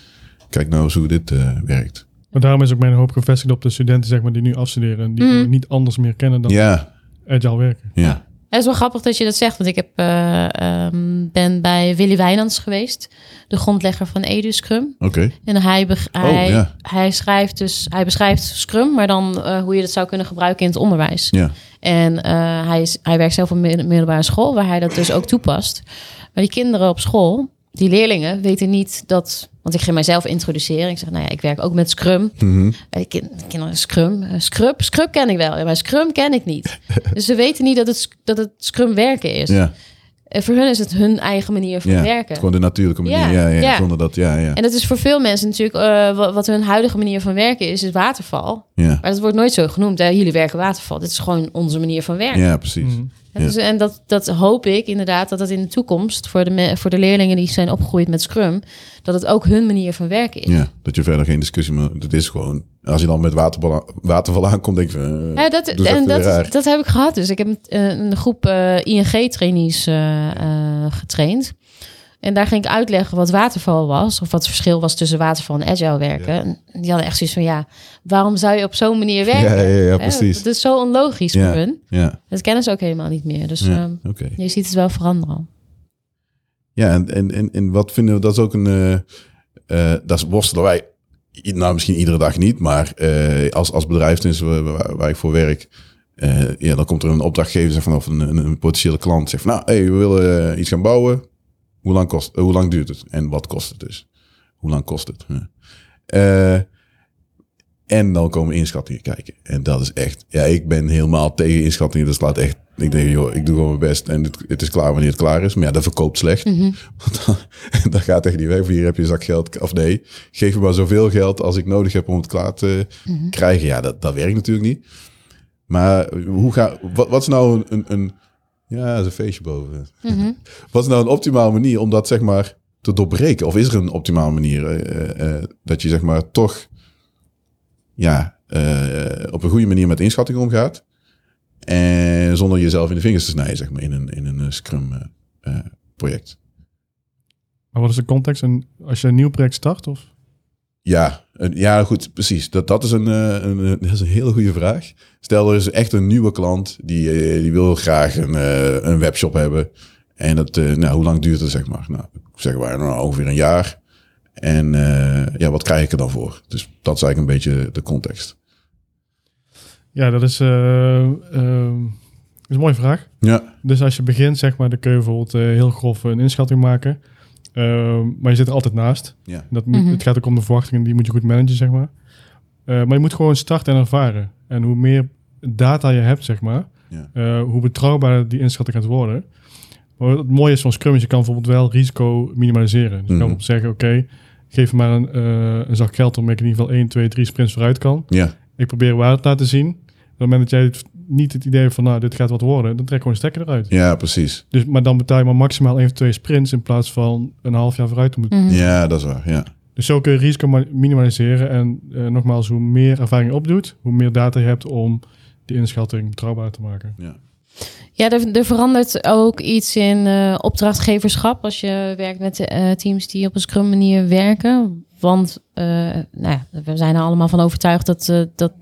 Kijk nou eens hoe dit eh, werkt. Maar daarom is ook mijn hoop gevestigd op de studenten zeg maar, die nu afstuderen. Die gewoon niet anders meer kennen dan Ja, agile werken. ja. Het is wel grappig dat je dat zegt, want ik heb, eh, ehm, ben bij Willy Wijnands geweest, de grondlegger van Edu Scrum. Oké. En hij, beg- hij, ja. hij, schrijft dus, hij beschrijft Scrum, maar dan eh, hoe je dat zou kunnen gebruiken in het onderwijs. Ja. En eh, hij, is, hij werkt zelf op middelbare school, waar hij dat dus ook toepast. Maar die kinderen op school, die leerlingen, weten niet dat... Want ik ging mijzelf introduceren. Ik zeg, nou ja, ik werk ook met Scrum. Eh, kin- kinderen, Scrum. eh, Scrub, Scrub ken ik wel, maar Scrum ken ik niet. dus ze weten niet dat het, dat het Scrum werken is. Ja, En voor hun is het hun eigen manier van ja. werken. Gewoon de natuurlijke manier. Ja, Ja, ja, ja. Zonder dat, ja, ja. En dat is voor veel mensen natuurlijk eh, wa- wat hun huidige manier van werken is, is waterval. Ja, Maar dat wordt nooit zo genoemd. Hè? Jullie werken waterval. Dit is gewoon onze manier van werken. ja precies. Mhm. En dus- en dat, dat hoop ik inderdaad dat dat in de toekomst voor de, me- voor de leerlingen die zijn opgegroeid met Scrum, dat het ook hun manier van werken is. Ja, dat je verder geen discussie meer... Het is gewoon... Als je dan met waterval, waterval aankomt, denk je... van, eh, Ja, dat, en dat, dat heb ik gehad. Dus ik heb eh, een groep ING-trainees eh, eh, getraind. En daar ging ik uitleggen wat waterval was. Of wat het verschil was tussen waterval en agile werken. En die hadden echt zoiets van, ja, waarom zou je op zo'n manier werken? Ja, ja, ja, precies. Dat is zo onlogisch voor hun. Ja, Dat kennen ze ook helemaal niet meer. Dus ehm, je ziet het wel veranderen. Ja, en, en, en, en wat vinden we, dat is ook een, eh eh dat worstelen wij, nou misschien iedere dag niet, maar eh, als, als bedrijf dus, waar, ik voor werk, ja, dan komt er een opdrachtgever zeg, van, of een, een, potentiële klant, zegt van, nou, hey, we willen iets gaan bouwen, hoe lang, kost, eh, hoe lang duurt het en wat kost het dus? Hoe lang kost het? Eh, en dan komen inschattingen kijken. En dat is echt, ja, ik ben helemaal tegen inschattingen. Dat slaat echt ik denk, joh, ik doe gewoon mijn best en het, het is klaar wanneer het klaar is. Maar ja, dat verkoopt slecht. Mhm. Want dan, dat gaat echt niet weg. Hier heb je een zak geld. Of nee, geef me maar zoveel geld als ik nodig heb om het klaar te Mhm. krijgen. Ja, dat, dat werkt natuurlijk niet. Maar hoe ga, wat, wat is nou een, een, een ja, dat is een feestje boven. Mhm. Wat is nou een optimale manier om dat zeg maar te doorbreken? Of is er een optimale manier eh, eh, eh, dat je zeg maar toch ja, eh, op een goede manier met inschatting omgaat en zonder jezelf in de vingers te snijden zeg maar in een, in een Scrum project? Maar wat is de context? En als je een nieuw project start? Of? Ja, ja, goed, precies. Dat, dat, is een, eh, een, een- dat is een hele goede vraag. Stel, er is echt een nieuwe klant die, eh, die wil graag een, eh, een webshop hebben. En dat, nou, hoe lang duurt het, zeg maar? Nou, zeggen wij nou, ongeveer een jaar. En ja, wat krijg ik er dan voor? Dus dat is eigenlijk een beetje de context. Ja, dat is, eh, ehm, is een mooie vraag. Ja, Dus als je begint, zeg maar, dan kun je bijvoorbeeld heel grof een inschatting maken. Ehm, maar je zit er altijd naast. ja, Dat moet, Mhm. Het gaat ook om de verwachtingen, die moet je goed managen, zeg maar. Eh, maar je moet gewoon starten en ervaren. En hoe meer data je hebt, zeg maar, Ja. eh, hoe betrouwbaarder die inschatting gaat worden. Maar het mooie is van Scrum is, je kan bijvoorbeeld wel risico minimaliseren. Dus je Mhm. kan bijvoorbeeld zeggen, oké, geef me maar een, eh, een zak geld om ik in ieder geval 1, 2, 3 sprints vooruit kan. ja, Ik probeer waarde te laten zien. Op het moment dat jij het- niet het idee van, nou, dit gaat wat worden, dan trek gewoon een stekker eruit. ja, precies. Dus, maar dan betaal je maar maximaal 1 of 2 sprints in plaats van een half jaar vooruit te moeten. Mhm. Ja, dat is waar. Ja, Dus zo kun je risico ma- minimaliseren. En eh, nogmaals, hoe meer ervaring je opdoet, hoe meer data je hebt om die inschatting betrouwbaar te maken. ja, Ja, er, er verandert ook iets in eh, opdrachtgeverschap als je werkt met eh, teams die op een scrum manier werken. Want eh, nou ja, we zijn er allemaal van overtuigd dat, eh, dat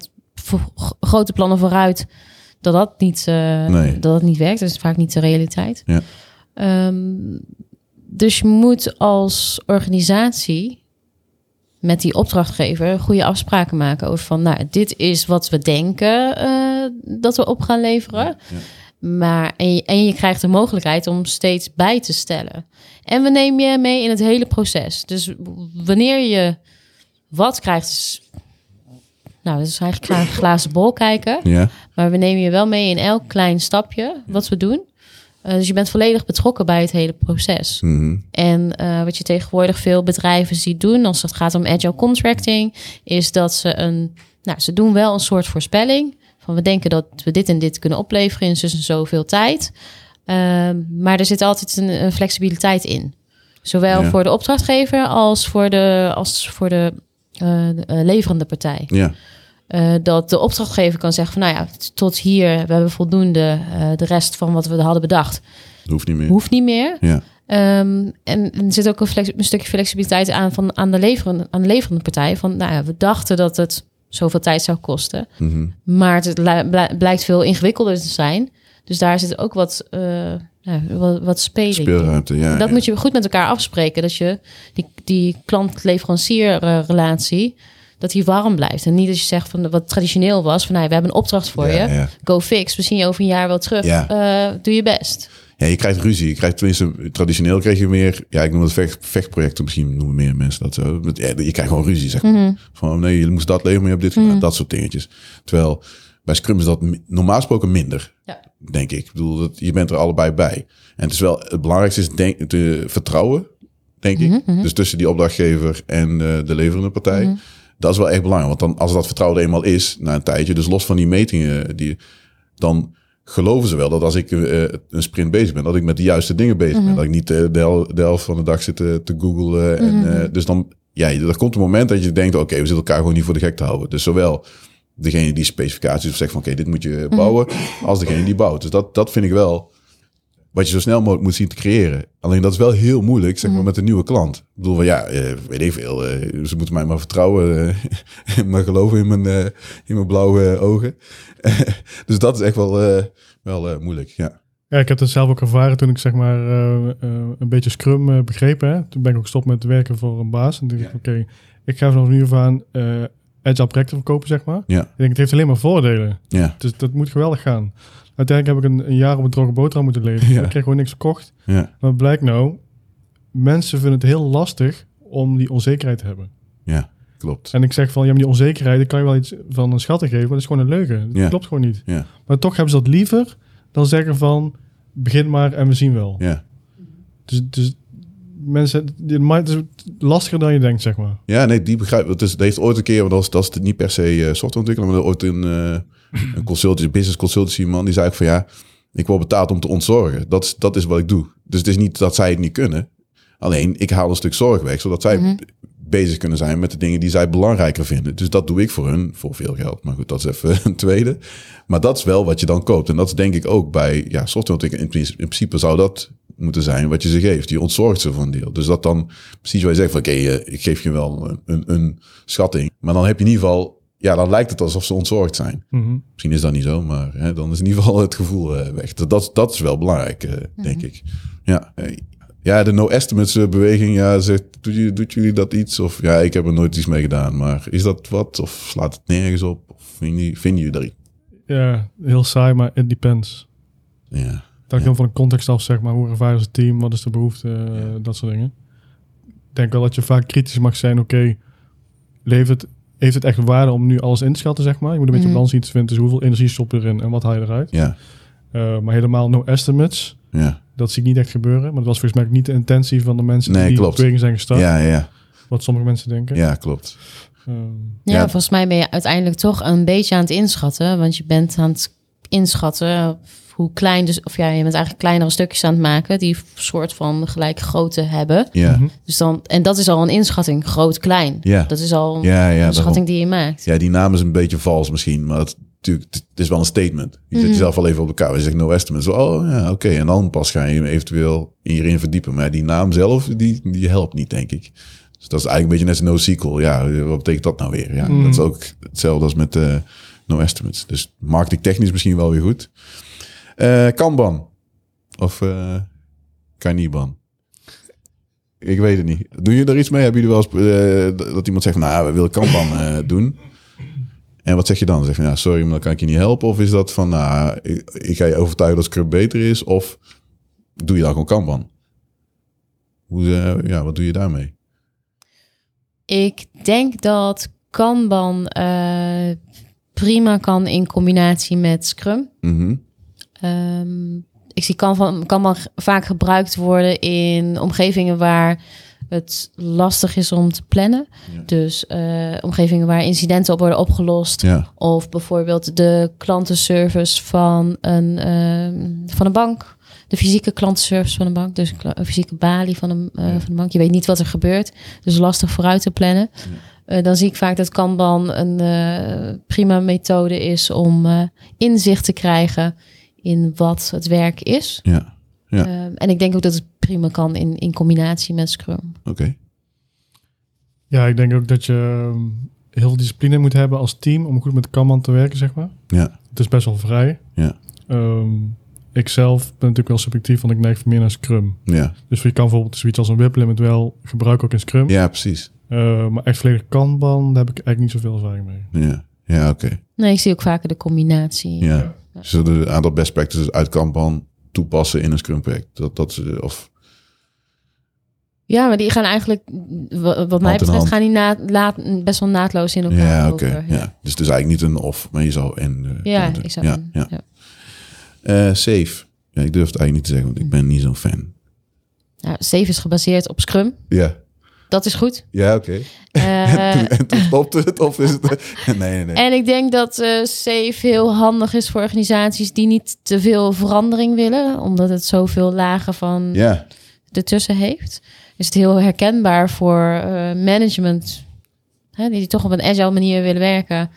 grote plannen vooruit, dat dat niet, eh, Nee. dat dat niet werkt. Dat is vaak niet de realiteit. Ja. Ehm, dus je moet als organisatie met die opdrachtgever goede afspraken maken over van, nou, dit is wat we denken eh, dat we op gaan leveren. ja. Maar, en, je, en je krijgt de mogelijkheid om steeds bij te stellen. En we nemen je mee in het hele proces. Dus wanneer je wat krijgt, is, nou, dat is eigenlijk naar een glazen bol kijken. ja. Maar we nemen je wel mee in elk klein stapje wat we doen. Eh, dus je bent volledig betrokken bij het hele proces. Mhm. En eh, wat je tegenwoordig veel bedrijven ziet doen als het gaat om agile contracting, is dat ze een, nou, ze doen wel een soort voorspelling van we denken dat we dit en dit kunnen opleveren in en zoveel tijd. Ehm, maar er zit altijd een, een flexibiliteit in, zowel Ja. voor de opdrachtgever als voor de, als voor de, eh, de, leverende partij. ja, Eh, dat de opdrachtgever kan zeggen van nou ja, tot hier, we hebben voldoende, eh, de rest van wat we hadden bedacht dat hoeft niet meer. hoeft niet meer. Ja, Ehm, en er zit ook een, flex- een stukje flexibiliteit aan, van, aan, de leverende, aan de leverende partij. Van, nou ja, we dachten dat het zoveel tijd zou kosten. Mhm. Maar het li- bl- blijkt veel ingewikkelder te zijn. Dus daar zit ook wat, eh ja, wat, speelruimte. Ja, Dat ja. moet je goed met elkaar afspreken. Dat je die, die klant-leverancier relatie, dat die warm blijft. En niet dat je zegt van wat traditioneel was. Van nou, we hebben een opdracht voor Ja, je. ja. Go fix. We zien je over een jaar wel terug. Ja. Eh, doe je best. Ja, je krijgt ruzie. Je krijgt tenminste, traditioneel kreeg je meer, ja, ik noem het vecht, vechtprojecten, misschien noemen meer mensen dat zo. Met- Ja, je krijgt gewoon ruzie, zeg maar. Mhm. Van, oh nee, je moest dat leveren, maar je hebt dit gedaan. Dat soort dingetjes. Terwijl bij Scrum is dat normaal gesproken minder, Ja. denk ik. Ik bedoel, dat, je bent er allebei bij. En het is wel, het belangrijkste is denk, te vertrouwen, denk ik. Dus tussen die opdrachtgever en eh, de leverende partij. Dat is wel echt belangrijk. Want dan, als dat vertrouwen er eenmaal is, na een tijdje, dus los van die metingen, die, dan geloven ze wel dat als ik eh, een sprint bezig ben, dat ik met de juiste dingen bezig ben. Dat ik niet eh, de, hel- de helft van de dag zit te, te googlen. En, eh, dus dan, ja, er komt een moment dat je denkt, oké, we zitten elkaar gewoon niet voor de gek te houden. Dus zowel degene die specificaties of zegt van, oké, dit moet je bouwen, als degene die bouwt. Dus dat, dat vind ik wel wat je zo snel mogelijk moet zien te creëren. Alleen dat is wel heel moeilijk, zeg maar, met een nieuwe klant. Ik bedoel, van, ja, eh, weet ik veel. eh, ze moeten mij maar vertrouwen, eh, maar geloven in mijn, eh, in mijn blauwe ogen. dus dat is echt wel, eh, wel eh, moeilijk, ja. Ja, ik heb dat zelf ook ervaren toen ik zeg maar eh, eh, een beetje Scrum eh, begrepen. Hè. Toen ben ik ook gestopt met werken voor een baas. En toen dacht ik, oké, ik ga vanaf nu af aan eh agile projecten verkopen, zeg maar. Ja, Ik denk, het heeft alleen maar voordelen. ja, Dus dat moet geweldig gaan. Uiteindelijk heb ik een, een jaar op een droge boterham moeten leven. Ja. Ik kreeg gewoon niks verkocht. ja, Maar blijkt nou, mensen vinden het heel lastig om die onzekerheid te hebben. ja, klopt. En ik zeg van, ja, maar die onzekerheid, daar kan je wel iets van een schatting geven, maar dat is gewoon een leugen. Dat Ja. klopt gewoon niet. Ja, Maar toch hebben ze dat liever dan zeggen van begin maar en we zien wel. Ja. Dus, dus mensen, mind is lastiger dan je denkt, zeg maar. Ja, nee, die begrijp Het, is, het heeft ooit een keer, want dat is, dat is niet per se uh, softwareontwikkelaar, maar ooit een, uh, een consultancy, business consultancy man, die zei ook van ja, ik word betaald om te ontzorgen. Dat is, dat is wat ik doe. Dus het is niet dat zij het niet kunnen. Alleen, ik haal een stuk zorg weg, zodat zij Mhm. bezig kunnen zijn met de dingen die zij belangrijker vinden. Dus dat doe ik voor hun, voor veel geld. Maar goed, dat is even een tweede. Maar dat is wel wat je dan koopt. En dat is denk ik ook bij ja, softwareontwikkeling. In, in principe zou dat moeten zijn wat je ze geeft. Je ontzorgt ze voor een deel. Dus dat dan precies wat je zegt van oké, okay, ik geef je wel een, een, een, schatting. Maar dan heb je in ieder geval, ja, dan lijkt het alsof ze ontzorgd zijn. Mm -hmm. Misschien is dat niet zo, maar hè, dan is in ieder geval het gevoel uh, weg. Dat, dat, dat is wel belangrijk, uh, mm -hmm. denk ik. Ja, ja de no-estimates uh, beweging, ja, zegt, doet, jullie, doet jullie dat iets? Of ja, ik heb er nooit iets mee gedaan, maar is dat wat? Of slaat het nergens op? Of vinden, vinden jullie dat iets? Ja, heel saai, maar it depends. Ja. Dat ja. van de context af, zeg maar. Hoe ervaren ze het team? Wat is de behoefte? Ja. Dat soort dingen. Ik denk wel dat je vaak kritisch mag zijn. Oké, okay, levert heeft het echt waarde om nu alles in te schatten, zeg maar? Je moet een beetje Mhm. balans zien te vinden tussen hoeveel energie stop je erin en wat haal je eruit. Ja. Uh, maar helemaal no estimates. Ja. Dat zie ik niet echt gebeuren. Maar dat was volgens mij ook niet de intentie van de mensen Nee, die klopt. beweging zijn gestart. Ja, ja. Wat sommige mensen denken. Ja, klopt. Um, Ja, Ja. volgens mij ben je uiteindelijk toch een beetje aan het inschatten. Want je bent aan het inschatten hoe klein, dus, of ja, je bent eigenlijk kleinere stukjes aan het maken die een soort van gelijke grootte hebben. Ja. mhm. Dus dan, en dat is al een inschatting, groot-klein. Ja. Dat is al Ja, ja. een daarom. schatting die je maakt. Ja, die naam is een beetje vals misschien, maar het, natuurlijk, het is wel een statement. Je zet Mhm. jezelf al even op elkaar. Je zegt no estimate. Zo, oh ja, oké. En dan pas ga je eventueel hierin verdiepen. Maar die naam zelf, die, die helpt niet, denk ik. Dus dat is eigenlijk een beetje net als NoSQL. Ja, wat betekent dat nou weer? Ja, Mhm. dat is ook hetzelfde als met eh no estimates. Dus marketingtechnisch misschien wel weer goed. Eh Kanban. Of eh Kanban. Ik weet het niet. Doen jullie er iets mee? Hebben jullie wel eens eh, dat iemand zegt van, nou, we willen Kanban doen? En wat zeg je dan? Zeg je ja, sorry, maar dan kan ik je niet helpen. Of is dat van, nou, ik, ik ga je overtuigen dat Scrum beter is. Of doe je dan gewoon Kanban? Hoe, ja, wat doe je daarmee? Ik denk dat Kanban prima kan in combinatie met Scrum. Mhm. Ehm, ik zie Kanban, Kanban g- vaak gebruikt worden in omgevingen waar het lastig is om te plannen. Ja. Dus eh, omgevingen waar incidenten op worden opgelost. Ja, Of bijvoorbeeld de klantenservice van een, ehm, van een bank. De fysieke klantenservice van een bank. Dus een fysieke balie van een, eh, Ja. van een bank. Je weet niet wat er gebeurt. Dus lastig vooruit te plannen. Eh, dan zie ik vaak dat Kanban een prima methode is om inzicht te krijgen in wat het werk is. ja. Ja. Ehm, en ik denk ook dat het prima kan in, in combinatie met Scrum. Oké. Ja, ik denk ook dat je um, heel veel discipline moet hebben als team om goed met Kanban te werken, zeg maar. Ja, Het is best wel vrij. Ja. Ehm, ik zelf ben natuurlijk wel subjectief, want ik neig meer naar Scrum. ja. Dus je kan bijvoorbeeld zoiets als een WIP limit wel gebruiken ook in Scrum. ja precies. Eh, maar echt volledig Kanban, daar heb ik eigenlijk niet zoveel ervaring mee. Ja, ja oké. Nee, ik zie ook vaker de combinatie. Ja. Zullen een aantal best practices uit Kanban toepassen in een Scrum project? Dat, dat ze, of, Ja, maar die gaan eigenlijk, wa- wat mij in betreft, gaan die na, laat, best wel naadloos in elkaar ja, oké. over. ja. Dus het is eigenlijk niet een of, maar je zou en. eh, Ja, kunnen doen. ik zou Ja, ja. ja. Eh, safe. Ja, ik durf het eigenlijk niet te zeggen, want ik ben niet zo'n fan. Nou, Safe is gebaseerd op Scrum. Ja, Dat is goed. ja oké. Eh, en toen stopte het, of is het... nee, nee, nee. en ik denk dat eh Safe heel handig is voor organisaties die niet te veel verandering willen, omdat het zoveel lagen van Ja, ertussen heeft. Is het heel herkenbaar voor eh, management, hè, die toch op een agile manier willen werken,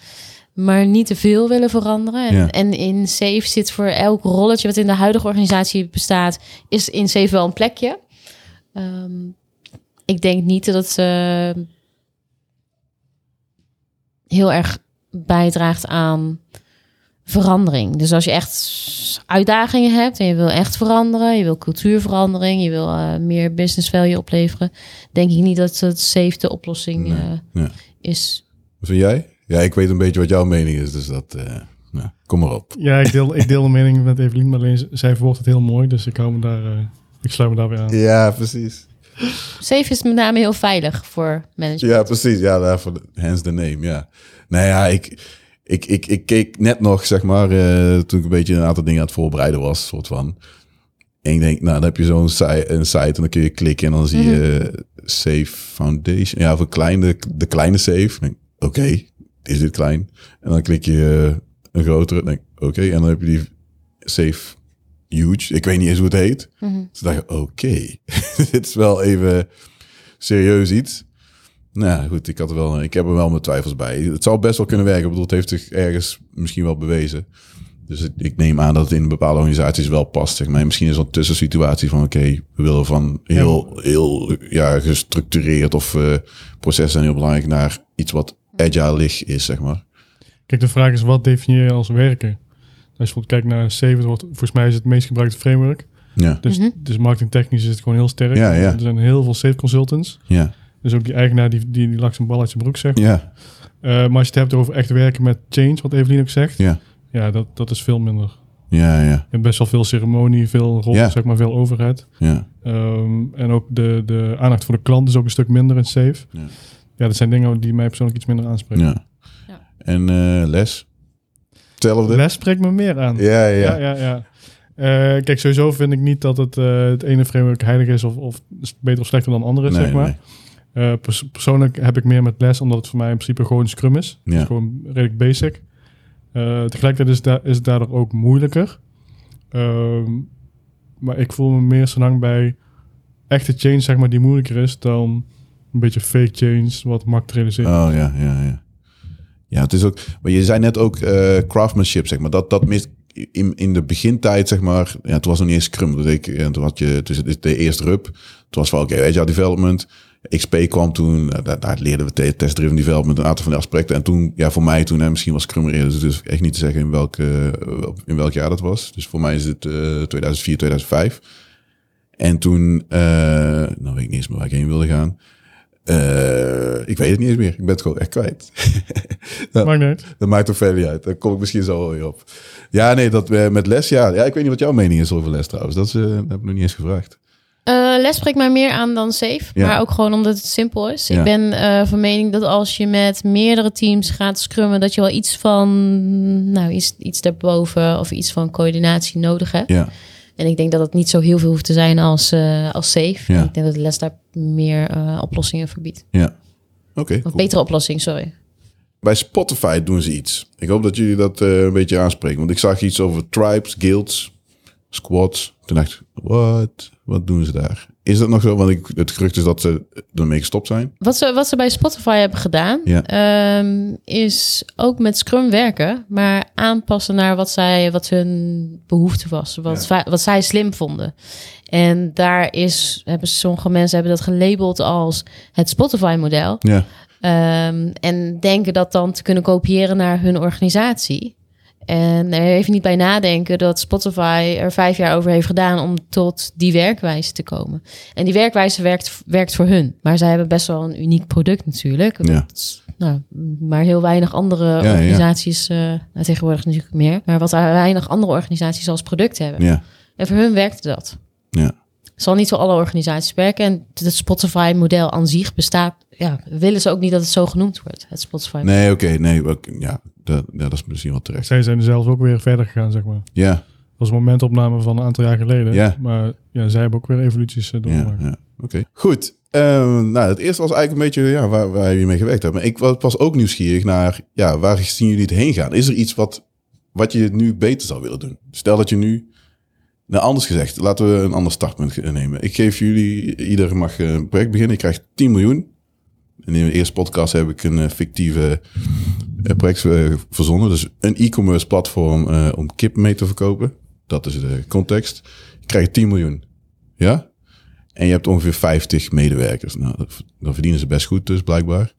maar niet te veel willen veranderen. En, en in Safe zit voor elk rolletje wat in de huidige organisatie bestaat, is in Safe wel een plekje. Ehm, ik denk niet dat het eh, heel erg bijdraagt aan verandering. Dus als je echt uitdagingen hebt en je wil echt veranderen, je wil cultuurverandering, je wil eh, meer business value opleveren, denk ik niet dat het safe de oplossing Nee, eh, ja. is. Wat vind jij? Ja, ik weet een beetje wat jouw mening is, dus dat... eh, nou, kom maar op. Ja, ik deel, ik deel de mening met Evelien, maar alleen zij verwoordt het heel mooi. Dus ik hou me daar, eh, ik sluit me daar weer aan. Ja, precies. Safe is met name heel veilig voor management. Ja, precies. Ja, daarvoor hence the name, ja. Nou ja, ik, ik, ik, ik keek net nog, zeg maar, eh, toen ik een beetje een aantal dingen aan het voorbereiden was, soort van. En ik denk, nou, dan heb je zo'n si- een site en dan kun je klikken en dan zie je eh, Save Foundation. Ja, voor kleine, de kleine denk, Oké, is dit klein? En dan klik je eh, een grotere. Oké, en dan heb je die Save Huge. Ik weet niet eens hoe het heet. Dus dacht ik, oké, dit is wel even serieus iets. Nou goed, ik, had er wel, ik heb er wel mijn twijfels bij. Het zal best wel kunnen werken. Ik bedoel, het heeft zich ergens misschien wel bewezen. Dus ik, neem aan dat het in bepaalde organisaties wel past. Zeg maar. Misschien is er een tussensituatie van... oké, we willen van heel, heel ja, gestructureerd of eh processen zijn heel belangrijk... naar iets wat agile is, zeg maar. Kijk, de vraag is, wat definieer je als werken? Als je bijvoorbeeld kijkt naar Save, wordt, volgens mij is het meest gebruikte framework. Ja, Dus, Mhm. dus marketingtechnisch is het gewoon heel sterk. Ja, ja. Er zijn heel veel Save consultants. ja, Dus ook die eigenaar, die, die, die lag zijn bal uit zijn broek, zeg maar. ja, Eh, maar als je het hebt over echt werken met change, wat Evelien ook zegt. ja, Ja, dat, dat is veel minder. ja, ja, Je hebt best wel veel ceremonie, veel rol, Ja. zeg maar, veel overheid. ja. Ehm, en ook de, de aandacht voor de klant is ook een stuk minder in Save. Ja. Ja, dat zijn dingen die mij persoonlijk iets minder aanspreken. ja. Ja. En eh, les? Hetzelfde? Les spreekt me meer aan. Ja, ja. ja, ja. Eh, kijk, sowieso vind ik niet dat het, eh, het ene framework heilig is of, of beter of slechter dan andere, Nee, zeg maar. nee. Eh, pers- persoonlijk heb ik meer met les, omdat het voor mij in principe gewoon Scrum is. Het Ja. is gewoon redelijk basic. Tegelijkertijd is, da- is het daardoor ook moeilijker. Ehm, maar ik voel me meer zo lang bij echte change, zeg maar, die moeilijker is dan een beetje fake change, wat makkelijk te realiseren. Oh ja, ja, ja. Ja, het is ook. Maar je zei net ook eh, craftsmanship, zeg maar. Dat, dat mist in, in de begintijd, zeg maar. Ja, toen was nog niet Scrum. Dus ik, en toen had je dus het- de eerste RUP. Toen was van oké, agile development. XP kwam toen, eh, daar, leerden we te- test-driven development, een aantal van die aspecten. En toen, ja, voor mij toen, en misschien was Scrum er eerder, dus het echt niet te zeggen in welk, eh, in welk jaar dat was. Dus voor mij is het eh 2004, 2005. En toen, eh, nou weet ik niet eens meer waar ik heen wilde gaan. Eh, ik weet het niet eens meer. Ik ben het gewoon echt kwijt. ja. Maakt niet uit. Dat maakt toch verder niet uit. Daar kom ik misschien zo wel weer op. Ja, nee, dat eh, met les, ja. Ja, ik weet niet wat jouw mening is over les trouwens. Dat, is, eh, dat heb ik nog niet eens gevraagd. Eh, les spreekt mij meer aan dan safe. Ja. Maar ook gewoon omdat het simpel is. Ja. Ik ben eh, van mening dat als je met meerdere teams gaat scrummen... dat je wel iets van, nou, iets, iets daarboven of iets van coördinatie nodig hebt. Ja, En ik denk dat het niet zo heel veel hoeft te zijn als, eh, als safe. Ja. Ik denk dat de les daar meer eh, oplossingen voor biedt. ja. Oké, Of cool. betere oplossing, sorry. Bij Spotify doen ze iets. Ik hoop dat jullie dat eh, een beetje aanspreken. Want ik zag iets over tribes, guilds, squads. Toen dacht ik, wat? Wat doen ze daar? Is dat nog zo? Want ik, het gerucht is dat ze ermee gestopt zijn. Wat ze, wat ze bij Spotify hebben gedaan, Ja. ehm, is ook met Scrum werken, maar aanpassen naar wat, zij, wat hun behoefte was, wat, Ja. wat zij slim vonden. En daar is, hebben sommige mensen hebben dat gelabeld als het Spotify-model. Ja, Ehm, en denken dat dan te kunnen kopiëren naar hun organisatie. En er even niet bij nadenken dat Spotify er vijf jaar over heeft gedaan om tot die werkwijze te komen. En die werkwijze werkt, werkt voor hun. Maar zij hebben best wel een uniek product natuurlijk. Ja. Nou, maar heel weinig andere ja. organisaties, eh nou, tegenwoordig natuurlijk meer. Maar wat weinig andere organisaties als product hebben. ja, En voor hun werkte dat. ja. Zal niet voor alle organisaties werken. En het Spotify-model aan zich bestaat. Ja, willen ze ook niet dat het zo genoemd wordt. Het Spotify. Nee, oké. nee, ook- ja, dat, ja, dat is misschien wel terecht. Zij zijn zelf ook weer verder gegaan, zeg maar. Ja, Dat was een momentopname van een aantal jaar geleden. Ja. Maar ja, zij hebben ook weer evoluties eh, ja, doorgemaakt. ja. oké. Goed. Ehm, nou, het eerste was eigenlijk een beetje ja, waar, waar jullie mee gewerkt hebben. Maar ik was was ook nieuwsgierig naar, ja, waar zien jullie het heen gaan? Is er iets wat, wat je nu beter zou willen doen? Stel dat je nu, nou anders gezegd, laten we een ander startpunt nemen. Ik geef jullie, ieder mag eh, een project beginnen. Ik krijg 10 miljoen. En in de eerste podcast heb ik een eh, fictieve eh, project verzonnen. Dus een e-commerce platform om kip mee te verkopen. Dat is de context. Ik krijg 10 miljoen. Ja? En je hebt ongeveer 50 medewerkers. Nou, dan verdienen ze best goed dus, blijkbaar.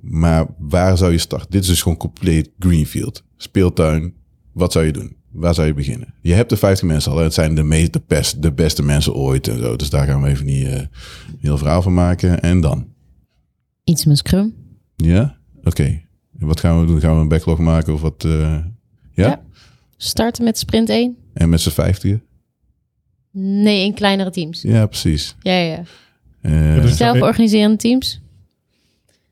Maar waar zou je starten? Dit is dus gewoon compleet greenfield. Speeltuin. Wat zou je doen? Waar zou je beginnen? Je hebt de 50 mensen al. hè. Het zijn de, meest, de, best, de beste mensen ooit en zo. Dus daar gaan we even niet eh, een heel verhaal van maken. En dan? Iets met Scrum. Ja? Oké. En Wat gaan we doen? Gaan we een backlog maken of wat? eh, ja? Ja. Starten met sprint 1. En met z'n 50? Nee, in kleinere teams. Ja, precies. Ja, ja. Eh, dus- Zelf organiserende teams.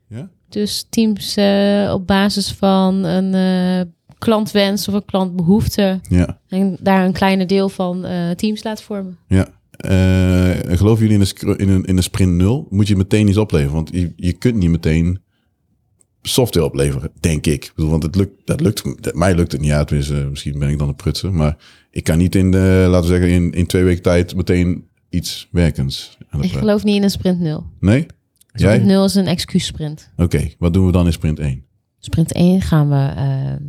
ja? Dus teams eh, op basis van een eh, klantwens of een klantbehoefte. Ja. En daar een kleiner deel van eh, teams laten vormen. Ja. Eh, geloven jullie in een, scr- in, een, in een sprint 0? Moet je meteen iets opleveren? Want je, je kunt niet meteen software opleveren, denk ik. Want het lukt, dat lukt, dat- mij lukt het niet. Ja, tenminste, misschien ben ik dan een prutser. Maar ik kan niet in de, laten we zeggen, in, in twee weken tijd meteen iets werkends. aan de Ik geloof niet in een sprint 0. Nee? Sprint Jij? 0 is een excuussprint. Oké, wat doen we dan in sprint 1? Sprint 1 gaan we eh,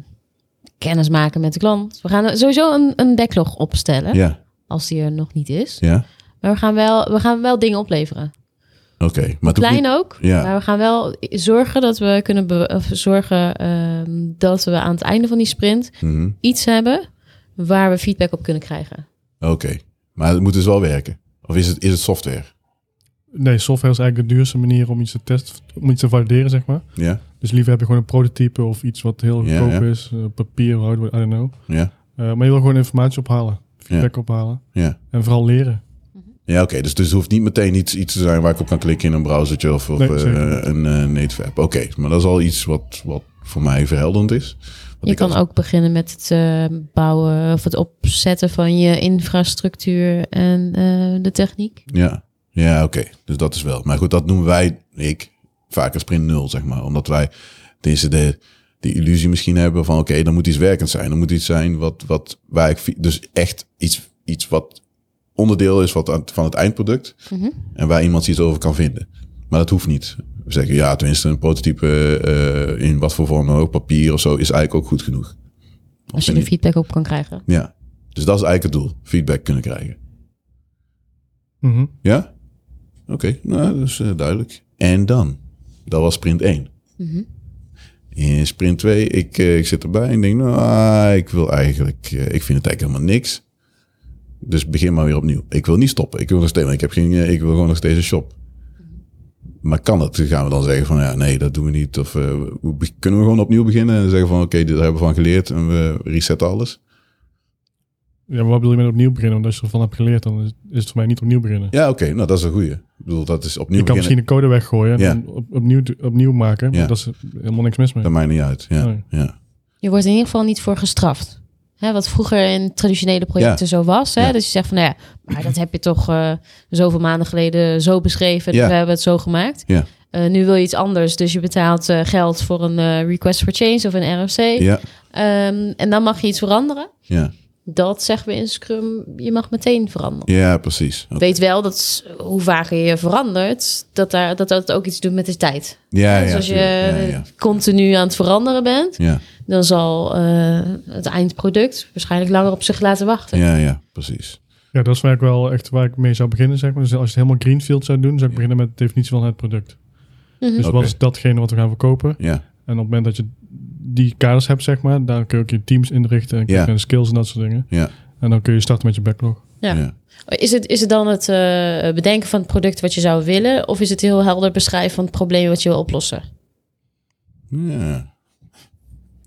kennis maken met de klant. We gaan sowieso een, een backlog opstellen, Ja, als die er nog niet is. ja. Maar we gaan wel, we gaan wel dingen opleveren. Oké. Maar Klein niet- ook, Ja. maar we gaan wel zorgen dat we kunnen be- of zorgen ehm, dat we aan het einde van die sprint Mhm. iets hebben waar we feedback op kunnen krijgen. Oké. Maar het moet dus wel werken. Of is het, is het software? Nee, software is eigenlijk de duurste manier om iets te testen, om iets te valideren, zeg maar. Ja? Dus liever heb je gewoon een prototype of iets wat heel Ja, goedkoop is, eh, papier, hardware, I don't know. Ja? Eh, maar je wil gewoon informatie ophalen, feedback ophalen Ja. en vooral leren. Ja, oké. Dus, dus het hoeft niet meteen iets, iets te zijn waar ik op kan klikken in een browsertje of Nee, eh, een eh, native app. Oké, maar dat is al iets wat, wat voor mij verhelderend is. Want Je ik kan als- ook beginnen met het eh, bouwen of het opzetten van je infrastructuur en eh, de techniek. Ja, ja oké. Dus dat is wel. Maar goed, dat noemen wij, ik, vaak een sprint nul, zeg maar. Omdat wij deze de, de illusie misschien hebben van... oké, dan moet iets werkend zijn. Dan moet iets zijn wat, wat waar ik... Dus echt iets, iets wat onderdeel is wat van het eindproduct. Mhm. En waar iemand iets over kan vinden. Maar dat hoeft niet. We zeggen, ja, tenminste een prototype eh, in wat voor vorm dan ook, papier of zo, is eigenlijk ook goed genoeg. Als je er feedback op kan krijgen. Ja, dus dat is eigenlijk het doel. Feedback kunnen krijgen. Mhm. Ja? Oké, nou, dat is eh, duidelijk. En dan? Dat was sprint 1. Mhm. In sprint 2, ik, eh, ik zit erbij en denk, nou, ik wil eigenlijk, eh, ik vind het eigenlijk helemaal niks. Dus begin maar weer opnieuw. Ik wil niet stoppen. Ik wil nog steeds, ik heb geen, eh, ik wil gewoon nog steeds een shop. Maar kan? Dan gaan we dan zeggen van, ja, nee, dat doen we niet. Of kunnen we gewoon opnieuw beginnen en zeggen van, oké, dit hebben we van geleerd en we resetten alles. Ja, maar wat bedoel je met opnieuw beginnen? Want als je ervan hebt geleerd, dan is, is het voor mij niet opnieuw beginnen. Ja, oké, nou, dat is een goeie. Ik bedoel, dat is opnieuw je kan misschien de code weggooien en Ja. dan op, opnieuw, opnieuw maken. Maar Ja. dat is helemaal niks mis mee. Dat maakt niet uit. Ja, Nee. ja. Je wordt in ieder geval niet voor gestraft. Hè, wat vroeger in traditionele projecten zo was. Hè? Ja. Dus je zegt van, nou ja, maar dat heb je toch eh, zoveel maanden geleden zo beschreven. Ja. We hebben het zo gemaakt. Ja. Eh, nu wil je iets anders. Dus je betaalt eh, geld voor een eh, request for change of een RFC. Ja, Ehm, en dan mag je iets veranderen. ja. Dat zeggen we in Scrum, je mag meteen veranderen. ja precies. Weet wel dat hoe vaker je verandert, dat, daar, dat dat ook iets doet met de tijd. Ja, dus ja, als je tuurlijk. ja, ja. continu aan het veranderen bent, Ja, dan zal eh, het eindproduct waarschijnlijk langer op zich laten wachten. ja, ja, precies. Ja, dat is waar ik wel echt waar ik mee zou beginnen, zeg maar. Dus als je het helemaal greenfield zou doen, zou ik beginnen met de definitie van het product. Mhm. Dus wat is datgene wat we gaan verkopen? Ja, En op het moment dat je die kaders hebt, zeg maar, daar kun je ook je teams inrichten en Ja. skills en dat soort dingen. ja, En dan kun je starten met je backlog. Ja. ja. Is, het, is het dan het eh, bedenken van het product wat je zou willen, of is het heel helder beschrijven van het probleem wat je wil oplossen? Ja,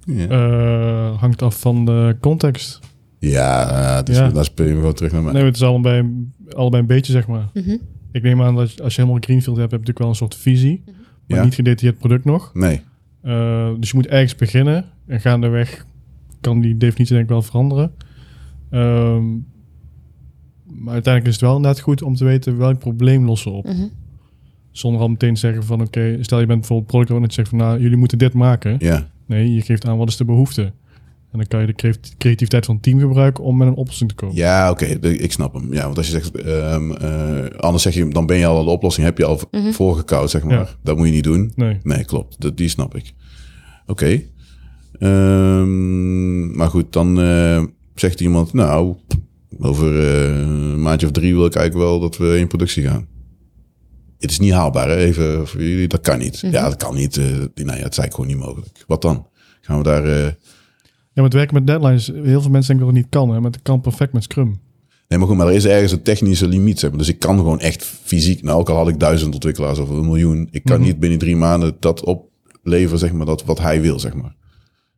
ja. Eh, hangt af van de context. ja, dus Ja. dan speel je gewoon terug naar mij. Nee, het is allebei, allebei een beetje, zeg maar. Mhm. Ik neem aan dat als je helemaal greenfield hebt, heb je natuurlijk wel een soort visie. Maar Ja. niet gedetailleerd product nog. Nee, Eh, dus je moet ergens beginnen. En gaandeweg kan die definitie denk ik wel veranderen. Ehm, maar uiteindelijk is het wel inderdaad goed om te weten welk probleem lossen op. Mhm. Zonder al meteen te zeggen van oké, stel je bent bijvoorbeeld product owner en je zegt van nou, jullie moeten dit maken. ja, Nee, je geeft aan wat is de behoefte. En dan kan je de creat- creativiteit van het team gebruiken om met een oplossing te komen. ja, oké, ik snap hem. Ja, want als je zegt, ehm, eh, anders zeg je, dan ben je al de oplossing, heb je al Mhm. voorgekoud, zeg maar. Ja. Dat moet je niet doen. Nee. Nee, klopt. Dat, die snap ik. Oké. Ehm, maar goed, dan eh, zegt iemand, nou, over eh, een maandje of drie wil ik eigenlijk wel dat we in productie gaan. Het is niet haalbaar, hè? even voor jullie. Dat kan niet. Mhm. Ja, dat kan niet. eh nou ja, het is eigenlijk gewoon niet mogelijk. Wat dan? Gaan we daar... Ja, maar het werken met deadlines, heel veel mensen denken dat het niet kan. Hè? Maar het kan perfect met Scrum. Nee, maar goed, maar er is ergens een technische limiet. Zeg maar. Dus ik kan gewoon echt fysiek, nou ook al had ik duizend ontwikkelaars of een miljoen, ik kan Mhm. niet binnen drie maanden dat opleveren, zeg maar, dat wat hij wil, zeg maar.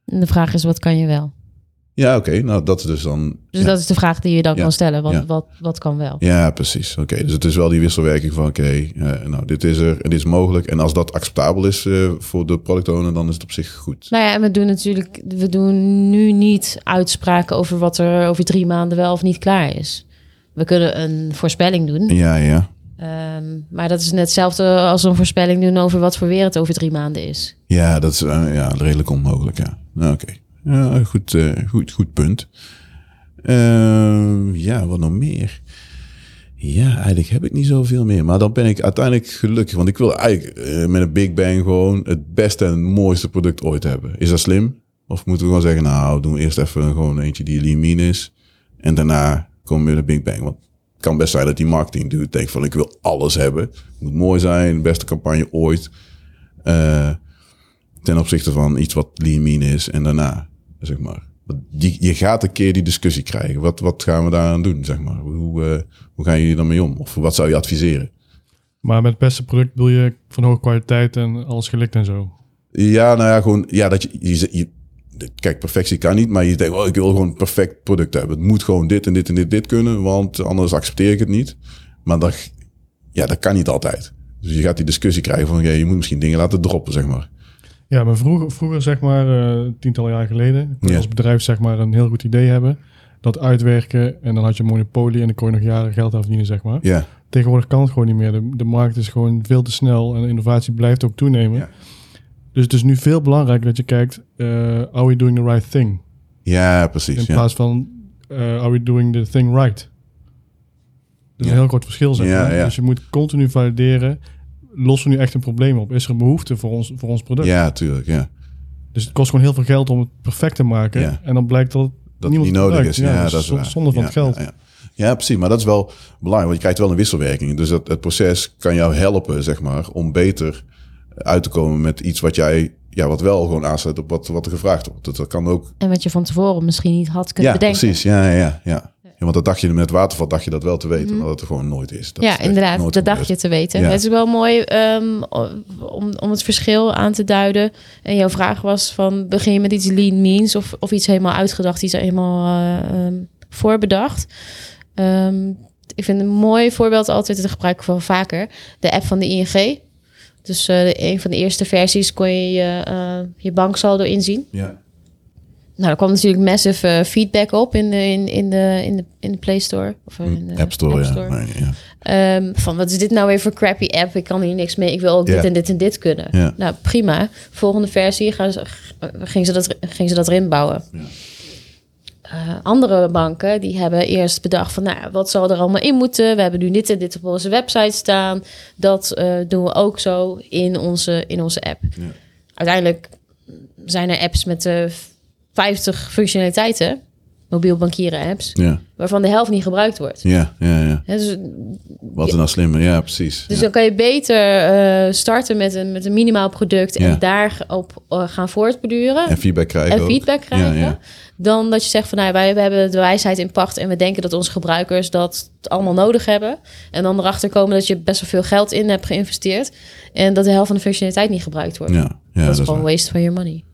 En de vraag is, wat kan je wel? Ja, oké. Nou, dat is dus dan... Dus ja. dat is de vraag die je dan Ja. kan stellen. Wat, Ja. wat, wat kan wel? Ja, precies. Oké, dus het is wel die wisselwerking van oké, eh, nou dit is er en dit is mogelijk. En als dat acceptabel is eh, voor de product owner, dan is het op zich goed. Nou ja, en we doen natuurlijk, we doen nu niet uitspraken over wat er over drie maanden wel of niet klaar is. We kunnen een voorspelling doen, Ja, ja. ehm, maar dat is net hetzelfde als een voorspelling doen over wat voor weer het over drie maanden is. Ja, dat is eh, ja, redelijk onmogelijk, ja. Nou, Oké, ja, goed, eh, goed, goed punt. Ehm, ja, wat nog meer? Ja, eigenlijk heb ik niet zoveel meer. Maar dan ben ik uiteindelijk gelukkig. Want ik wil eigenlijk eh, met een Big Bang gewoon het beste en mooiste product ooit hebben. Is dat slim? Of moeten we gewoon zeggen, nou, doen we eerst even gewoon eentje die mean is. En daarna komen we met de Big Bang. Want het kan best zijn dat die marketing doet. Denkt van, ik wil alles hebben. Het moet mooi zijn, beste campagne ooit. Eh, ten opzichte van iets wat mean is en daarna, zeg maar. Die, je gaat een keer die discussie krijgen. Wat, wat gaan we daaraan doen, zeg maar? Hoe, eh, hoe gaan jullie daarmee om? Of wat zou je adviseren? Maar met het beste product wil je van hoge kwaliteit en alles gelikt en zo. Ja, nou ja, gewoon, ja, dat je, je, je kijk, perfectie kan niet, maar je denkt, oh, ik wil gewoon een perfect product hebben. Het moet gewoon dit en dit en dit, dit kunnen, want anders accepteer ik het niet. Maar dat, ja, dat kan niet altijd. Dus je gaat die discussie krijgen van, ja, je moet misschien dingen laten droppen, zeg maar. Ja, maar vroeger, vroeger zeg maar, eh tientallen jaar geleden, kon je Ja. als bedrijf zeg maar een heel goed idee hebben. Dat uitwerken en dan had je een monopolie en dan kon je nog jaren geld aan verdienen, zeg maar. Ja, Tegenwoordig kan het gewoon niet meer. De, de markt is gewoon veel te snel en innovatie blijft ook toenemen. Ja. Dus het is nu veel belangrijker dat je kijkt, eh, are we doing the right thing? ja In precies. Ja. plaats van, eh, are we doing the thing right? Dat is Ja. een heel groot verschil, zeg Ja, maar. ja. Dus je moet continu valideren, lossen we nu echt een probleem op? Is er een behoefte voor ons, voor ons product? ja, tuurlijk, ja. Dus het kost gewoon heel veel geld om het perfect te maken. Ja. En dan blijkt dat het dat niemand niet nodig is. Ja, dus dat is zon- waar. Zonde van Ja, het geld. Ja, ja. Ja, precies. Maar dat is wel belangrijk, want je krijgt wel een wisselwerking. Dus dat, het proces kan jou helpen, zeg maar, om beter uit te komen met iets wat jij, ja, wat wel gewoon aansluit op wat, wat er gevraagd wordt. Dat, dat kan ook. En wat je van tevoren misschien niet had kunnen Ja, bedenken. precies. Ja, ja, ja. Want dat dacht je met waterval, dacht je dat wel te weten, maar dat het gewoon nooit is. Dat ja, inderdaad. Dat dacht je te weten. Ja. Het is wel mooi ehm, om, om het verschil aan te duiden. En jouw vraag was van, begin je met iets lean means of, of iets helemaal uitgedacht, iets helemaal eh, ehm, voorbedacht. Ehm, ik vind een mooi voorbeeld altijd, dat gebruik ik wel vaker, de app van de ING. Dus eh, een van de eerste versies kon je je, eh, je banksaldo inzien. Ja. Nou, er kwam natuurlijk massive eh, feedback op in de, in, in, de, in, de, in de Play Store. Of in de Hm, App Store, ja. Nee, ja. Ehm, van wat is dit nou weer voor crappy app? Ik kan hier niks mee. Ik wil ook dit en dit en dit kunnen. Nou, prima. Volgende versie gaan ze, ging, ze dat, ging ze dat erin bouwen. Eh, andere banken die hebben eerst bedacht van, nou, wat zal er allemaal in moeten? We hebben nu dit en dit op onze website staan. Dat eh, doen we ook zo in onze, in onze app. Uiteindelijk zijn er apps met eh 50 functionaliteiten, mobiel bankieren apps, Ja, waarvan de helft niet gebruikt wordt. ja, ja, ja. Hè, dus Wat is nou slimmer? Ja, precies. dus ja. dan kan je beter eh, starten met een, met een minimaal product en Ja. daarop uh, gaan voortborduren. En feedback krijgen En ook. feedback krijgen. Ja, ja. Dan dat je zegt van nou, wij we hebben de wijsheid in pacht en we denken dat onze gebruikers dat allemaal nodig hebben. En dan erachter komen dat je best wel veel geld in hebt geïnvesteerd. En dat de helft van de functionaliteit niet gebruikt wordt. Ja, ja, dat, dat is gewoon waste van your money.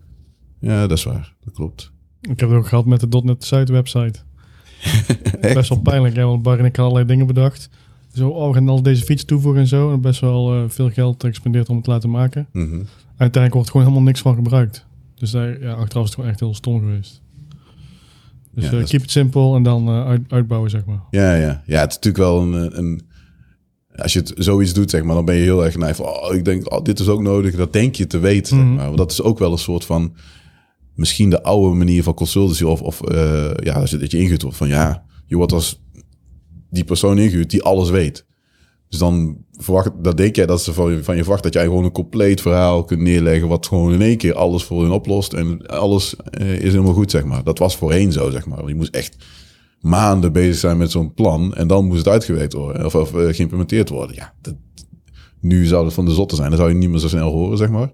Ja, dat is waar. Dat klopt. Ik heb het ook gehad met de .NET site website. Best wel pijnlijk, hè? want Bar en ik allerlei dingen bedacht. Zo, oh, we gaan al deze features toevoegen en zo. En best wel eh, veel geld gespendeerd om het te laten maken. Mhm. Uiteindelijk wordt gewoon helemaal niks van gebruikt. Dus daar, ja, achteraf is het gewoon echt heel stom geweest. Dus Ja, eh, keep it simple en dan eh, uit, uitbouwen, zeg maar. Ja, ja. Ja, het is natuurlijk wel een, een... Als je het zoiets doet, zeg maar, dan ben je heel erg naïef. Oh, ik denk, oh, dit is ook nodig. Dat denk je te weten, Mhm. zeg maar. Want dat is ook wel een soort van... Misschien de oude manier van consultancy of... of eh, ja, als je, dat je ingehuurd wordt van... Ja, je wordt als die persoon ingehuurd die alles weet. Dus dan verwacht, dat denk jij dat ze van, je- van je verwacht dat jij gewoon een compleet verhaal kunt neerleggen. wat gewoon in één keer alles voor hun oplost. En alles eh, is helemaal goed, zeg maar. Dat was voorheen zo, zeg maar. Je moest echt maanden bezig zijn met zo'n plan. En dan moest het uitgewerkt worden. Of, of eh, geïmplementeerd worden. Ja, dat, nu zou het van de zotte zijn. Dan zou je niet meer zo snel horen, zeg maar.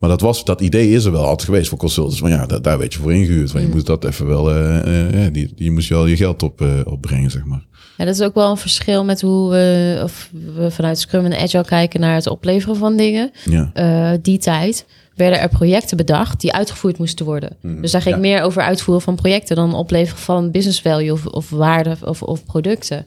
Maar dat, was, dat idee is er wel altijd geweest voor consultants. Maar ja, daar, daar werd je voor ingehuurd. Want je moet dat even wel, eh, eh, die, die moest je wel je geld op, eh, opbrengen, zeg maar. Ja, dat is ook wel een verschil met hoe we, of we vanuit Scrum en Agile kijken naar het opleveren van dingen. Ja, die tijd werden er projecten bedacht die uitgevoerd moesten worden. Dus daar ging. Ja. meer over uitvoeren van projecten dan opleveren van business value of, of waarde of, of producten.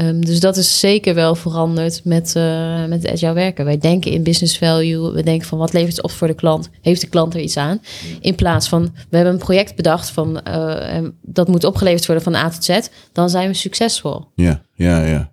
Ehm, dus dat is zeker wel veranderd met, eh met agile werken. Wij denken in business value. We denken van wat levert het op voor de klant? Heeft de klant er iets aan? In plaats van we hebben een project bedacht van en dat moet opgeleverd worden van A tot Z. Dan zijn we succesvol. ja, ja, ja.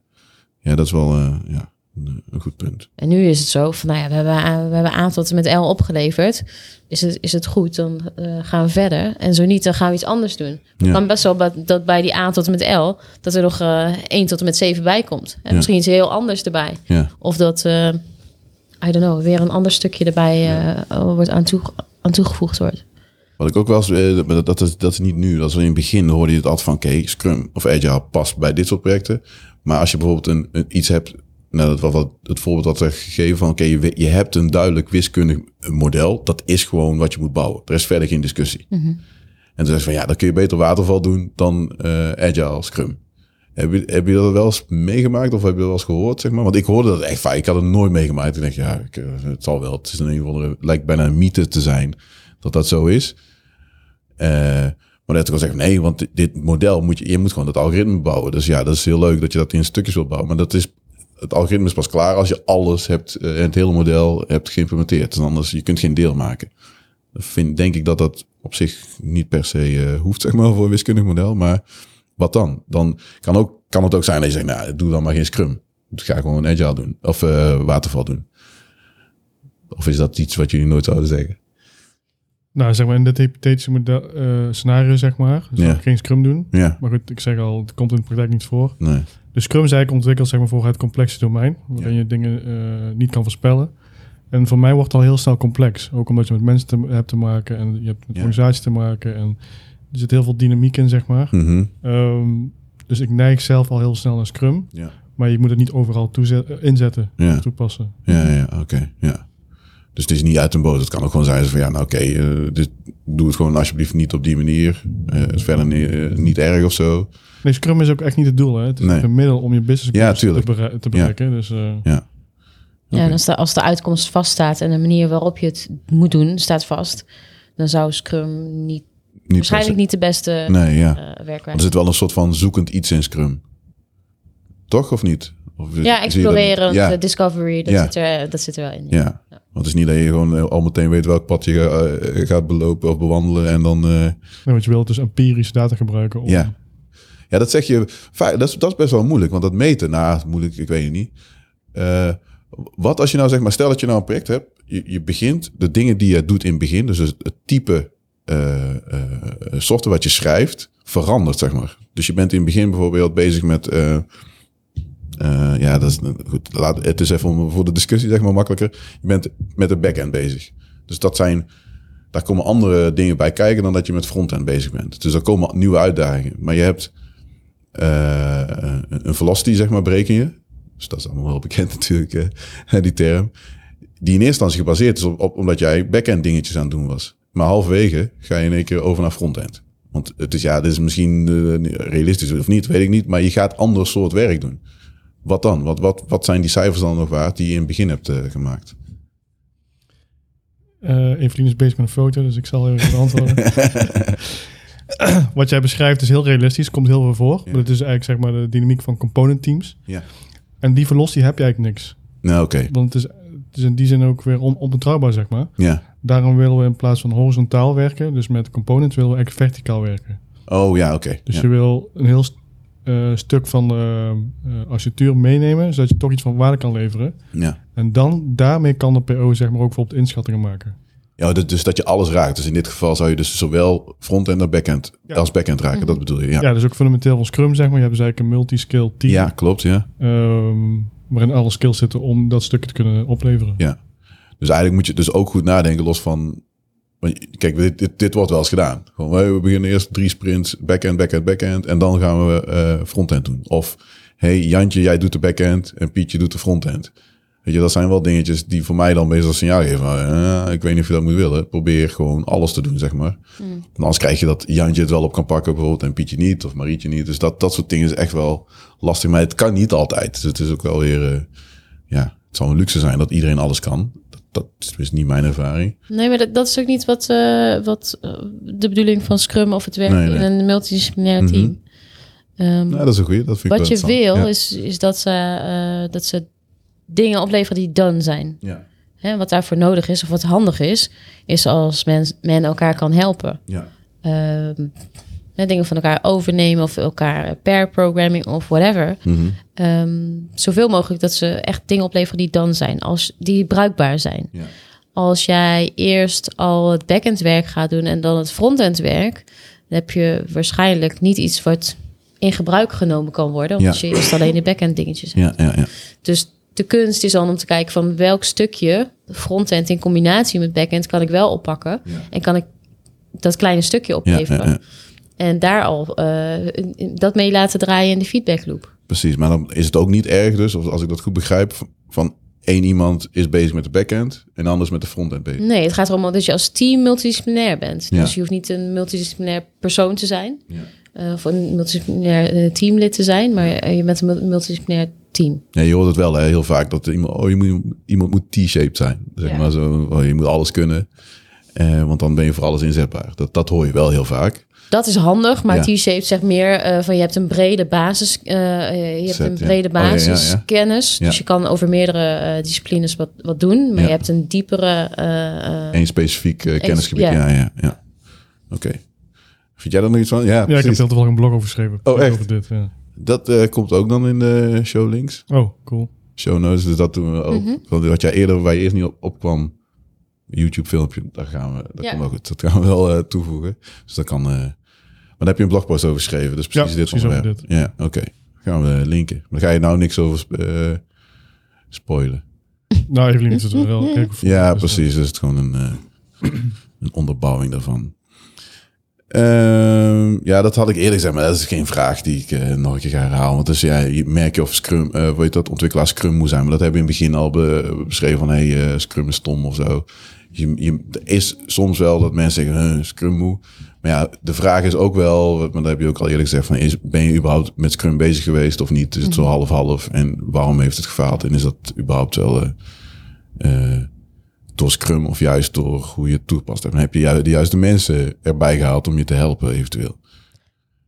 Ja, dat is wel eh, ja, een, een goed punt. En nu is het zo van, nou ja, we hebben, A- we hebben A tot en met L opgeleverd. Is het, is het goed, dan eh, gaan we verder. En zo niet, dan gaan we iets anders doen. Het Ja. kan best wel dat bij die A tot en met L... dat er nog eh 1 tot en met 7 bij komt. En Ja. misschien iets heel anders erbij. Ja, Of dat, eh, I don't know, weer een ander stukje erbij eh, wordt aan, toe, aan toegevoegd wordt. Wat ik ook wel eens, eh, dat, dat, is, dat is niet nu. Dat is in het begin hoorde je het altijd van, oké, Scrum of Agile past bij dit soort projecten. Maar als je bijvoorbeeld een, een- iets hebt, nou, dat was wat, het voorbeeld dat er gegeven van, oké, je, je hebt een duidelijk wiskundig model. Dat is gewoon wat je moet bouwen. Er is verder geen discussie. En toen zei ze van, ja, dan kun je beter waterval doen dan eh, Agile Scrum. Heb je, heb je dat wel eens meegemaakt of heb je dat wel eens gehoord, zeg maar? Want ik hoorde dat echt vaak. Ik had het nooit meegemaakt. Ik denk, ja, ik, eh, het zal wel. Het is een of andere, lijkt bijna een mythe te zijn dat dat zo is. Eh, maar net ook al zeggen, nee, want dit- dit model moet je, je moet gewoon dat algoritme bouwen. Dus ja, dat is heel leuk dat je dat in stukjes wilt bouwen. Maar dat is, het algoritme is pas klaar als je alles hebt, eh, het hele model hebt geïmplementeerd. Dus anders, je kunt geen deel maken. Vind, denk ik dat dat op zich niet per se eh, hoeft, zeg maar, voor een wiskundig model. Maar wat dan? Dan kan, ook, kan het ook zijn dat je zegt, nou, doe dan maar geen Scrum. Dus ga gewoon Agile doen. Of eh, Waterval doen. Of is dat iets wat jullie nooit zouden zeggen? Nou, zeg maar in dit hypothetische model, scenario, zeg maar. Dus Ja. zou ik geen Scrum doen. Ja, Maar goed, ik zeg al, het komt in de praktijk niet voor. nee. Dus Scrum is eigenlijk ontwikkeld zeg maar, voor het complexe domein, waarin je dingen eh, niet kan voorspellen. En voor mij wordt het al heel snel complex. Ook omdat je met mensen te, hebt te maken en je hebt met Ja. organisaties te maken. En er zit heel veel dynamiek in, zeg maar. Mhm. Ehm, dus ik neig zelf al heel snel naar Scrum. Ja. Maar je moet het niet overal inzetten, Ja. toepassen. Ja, ja, oké. ja. Dus het is niet uit een boot. Het kan ook gewoon zijn van ja, nou oké, eh, doe het gewoon alsjeblieft niet op die manier. Eh, Het is verder ni- eh, niet erg of zo. Nee, Scrum is ook echt niet het doel. Hè? Het is Nee. een middel om je business Ja, goals te, te bereiken. Dus eh, Ja. Ja, en als de, als de uitkomst vaststaat en de manier waarop je het moet doen staat vast... dan zou Scrum niet, Niet waarschijnlijk niet de beste. Nee, ja. eh Want werkwijze er zit wel een soort van zoekend iets in Scrum. Toch of niet? Of Ja, exploreren, Ja, de discovery, dat, Ja. zit er, dat zit er wel in. ja. Want het is niet dat je gewoon eh, al meteen weet welk pad je ga- eh, gaat belopen of bewandelen. En dan... eh, nee, wat je wilt is empirische data gebruiken. Om, Ja. Dat zeg je. Dat is, dat is best wel moeilijk, want dat meten, nou, moeilijk, ik weet het niet. Eh, wat als je nou zeg maar, stel dat je nou een project hebt, je, je begint de dingen die je doet in het begin, dus het, type eh, software wat je schrijft, verandert, zeg maar. Dus je bent in het begin bijvoorbeeld bezig met. ja, dat is goed. Laat, het is even voor de discussie, zeg maar, makkelijker. Je bent met de backend bezig. Dus dat zijn daar komen andere dingen bij kijken dan dat je met frontend bezig bent. Dus er komen nieuwe uitdagingen. Maar je hebt eh, een velocity, zeg maar, breken je. Dus dat is allemaal wel bekend natuurlijk, eh, die term. Die in eerste instantie gebaseerd is op, op omdat jij backend dingetjes aan het doen was. Maar halverwege ga je in één keer over naar frontend. Want het is, ja, dit is misschien eh, realistisch of niet, weet ik niet. Maar je gaat ander soort werk doen. Wat dan? Wat, wat, wat zijn die cijfers dan nog waard die je in het begin hebt gemaakt? Eh, Evelien is bezig met een foto, dus ik zal even beantwoorden. Wat jij beschrijft is heel realistisch, komt heel veel voor. Maar het is eigenlijk zeg maar de dynamiek van component teams. Ja. En die velocity heb je eigenlijk niks. Nou, oké. Want het is, het is in die zin ook weer on, onbetrouwbaar, zeg maar. Ja. Daarom willen we in plaats van horizontaal werken, dus met components, willen we eigenlijk verticaal werken. Oh ja, oké. Dus Ja. je wil een heel eh, stuk van de eh, architectuur meenemen, zodat je toch iets van waarde kan leveren. Ja. En dan, daarmee kan de PO zeg maar ook bijvoorbeeld inschattingen maken. Ja, dus- dat je alles raakt. Dus in dit geval zou je dus zowel front-end als back-end, Ja. als back-end raken. Dat bedoel je, ja. Ja, dus ook fundamenteel van Scrum, zeg maar. Je hebt dus eigenlijk een multi-skill team. Ja, klopt, ja. ehm, waarin alle skills zitten om dat stukje te kunnen opleveren. Ja. Dus eigenlijk moet je dus ook goed nadenken, los van... Kijk, dit, dit, dit wordt wel eens gedaan. Gewoon, we beginnen eerst drie sprints, back-end, back-end, back-end. En dan gaan we eh frontend doen. Of, hey Jantje, jij doet de back-end en Pietje doet de frontend. Weet je, dat zijn wel dingetjes die voor mij dan meestal signaal geven. van, eh, ik weet niet of je dat moet willen. Probeer gewoon alles te doen, zeg maar. Mm. En anders krijg je dat Jantje het wel op kan pakken bijvoorbeeld en Pietje niet of Marietje niet. Dus dat, dat soort dingen is echt wel lastig. Maar het kan niet altijd. Dus het is ook wel weer, eh, ja, het zal een luxe zijn dat iedereen alles kan. Dat, dat is niet mijn ervaring. Nee, maar dat, dat is ook niet wat, eh, wat de bedoeling van Scrum of het werk Nee, nee. in een multidisciplinair Mhm. team. Nou, dat is een goeie. Dat vind ik wat wel je wil is, is dat, ze, eh, dat ze dingen opleveren die done zijn. Ja. Hè, wat daarvoor nodig is of wat handig is, is als men, men elkaar kan helpen. Ja. Ehm, dingen van elkaar overnemen of elkaar per programming of whatever. Ehm, zoveel mogelijk dat ze echt dingen opleveren die dan zijn, als die bruikbaar zijn. Ja. Als jij eerst al het backend werk gaat doen en dan het frontend werk, dan heb je waarschijnlijk niet iets wat in gebruik genomen kan worden, omdat Ja. je eerst alleen de backend dingetjes hebt. Ja, ja, ja. Dus de kunst is dan om te kijken van welk stukje frontend in combinatie met backend kan ik wel oppakken Ja. en kan ik dat kleine stukje opleveren. ja. En daar al eh, dat mee laten draaien in de feedback loop. Precies, maar dan is het ook niet erg dus, of als ik dat goed begrijp, van- één iemand is bezig met de backend en de ander is met de frontend bezig. Nee, het gaat erom dat je als team multidisciplinair bent. Ja. Dus je hoeft niet een multidisciplinair persoon te zijn. Ja. eh, of een multidisciplinair eh, teamlid te zijn. Maar je bent een mul- multidisciplinair team. Ja, je hoort het wel hè, heel vaak dat iemand, oh, je moet, iemand moet T-shaped zijn. Zeg Ja. maar zo, oh, je moet alles kunnen, eh, want dan ben je voor alles inzetbaar. Dat, dat hoor je wel heel vaak. Dat is handig, maar Ja. T-shaped zegt meer eh, van je hebt een brede basis, eh, je hebt Set, een ja. brede Oh, ja, ja, ja. basiskennis. Ja. Dus je kan over meerdere eh, disciplines wat, wat doen, maar Ja. je hebt een diepere. eh, eh, Eén specifiek kennisgebied. ja. Ja, ja, ja. Oké. Vind jij er nog iets van? Ja, Ja, ik heb heel toevallig een blog over geschreven. Oh, echt? Over dit, ja. Dat eh, komt ook dan in de show links. Oh, cool. Show notes, dus dat doen we ook. Mhm. Want wat jij eerder, waar je eerst niet op, opkwam, YouTube filmpje, daar gaan we, dat Ja. goed. Dat gaan we wel eh, toevoegen. Dus dat kan. eh, maar daar heb je een blogpost over geschreven. Dus precies Ja, dit precies over onderwerp. Ja, oké. Gaan we linken. Maar dan ga je nou niks over sp- eh, spoilen. Nou, Evelien is het wel. Kijk, of- Ja, precies. Dus het is gewoon een, eh, een onderbouwing daarvan. Ehm, ja, dat had ik eerder gezegd, maar dat is geen vraag die ik eh, nog een keer ga herhalen. Want dus ja, je merk je of Scrum, eh weet dat ontwikkelaar Scrum moet zijn. Maar dat hebben we in het begin al be- beschreven van, hey, eh, Scrum is stom of zo. Je, je, er is soms wel dat mensen zeggen, "Huh, Scrum moe. Maar ja, de vraag is ook wel, maar dat heb je ook al eerder gezegd, van, is, ben je überhaupt met Scrum bezig geweest of niet? Is het zo half-half? En waarom heeft het gefaald? En is dat überhaupt wel... eh, door Scrum of juist door hoe je het toepast hebt. Dan heb je ju- de juiste mensen erbij gehaald om je te helpen eventueel.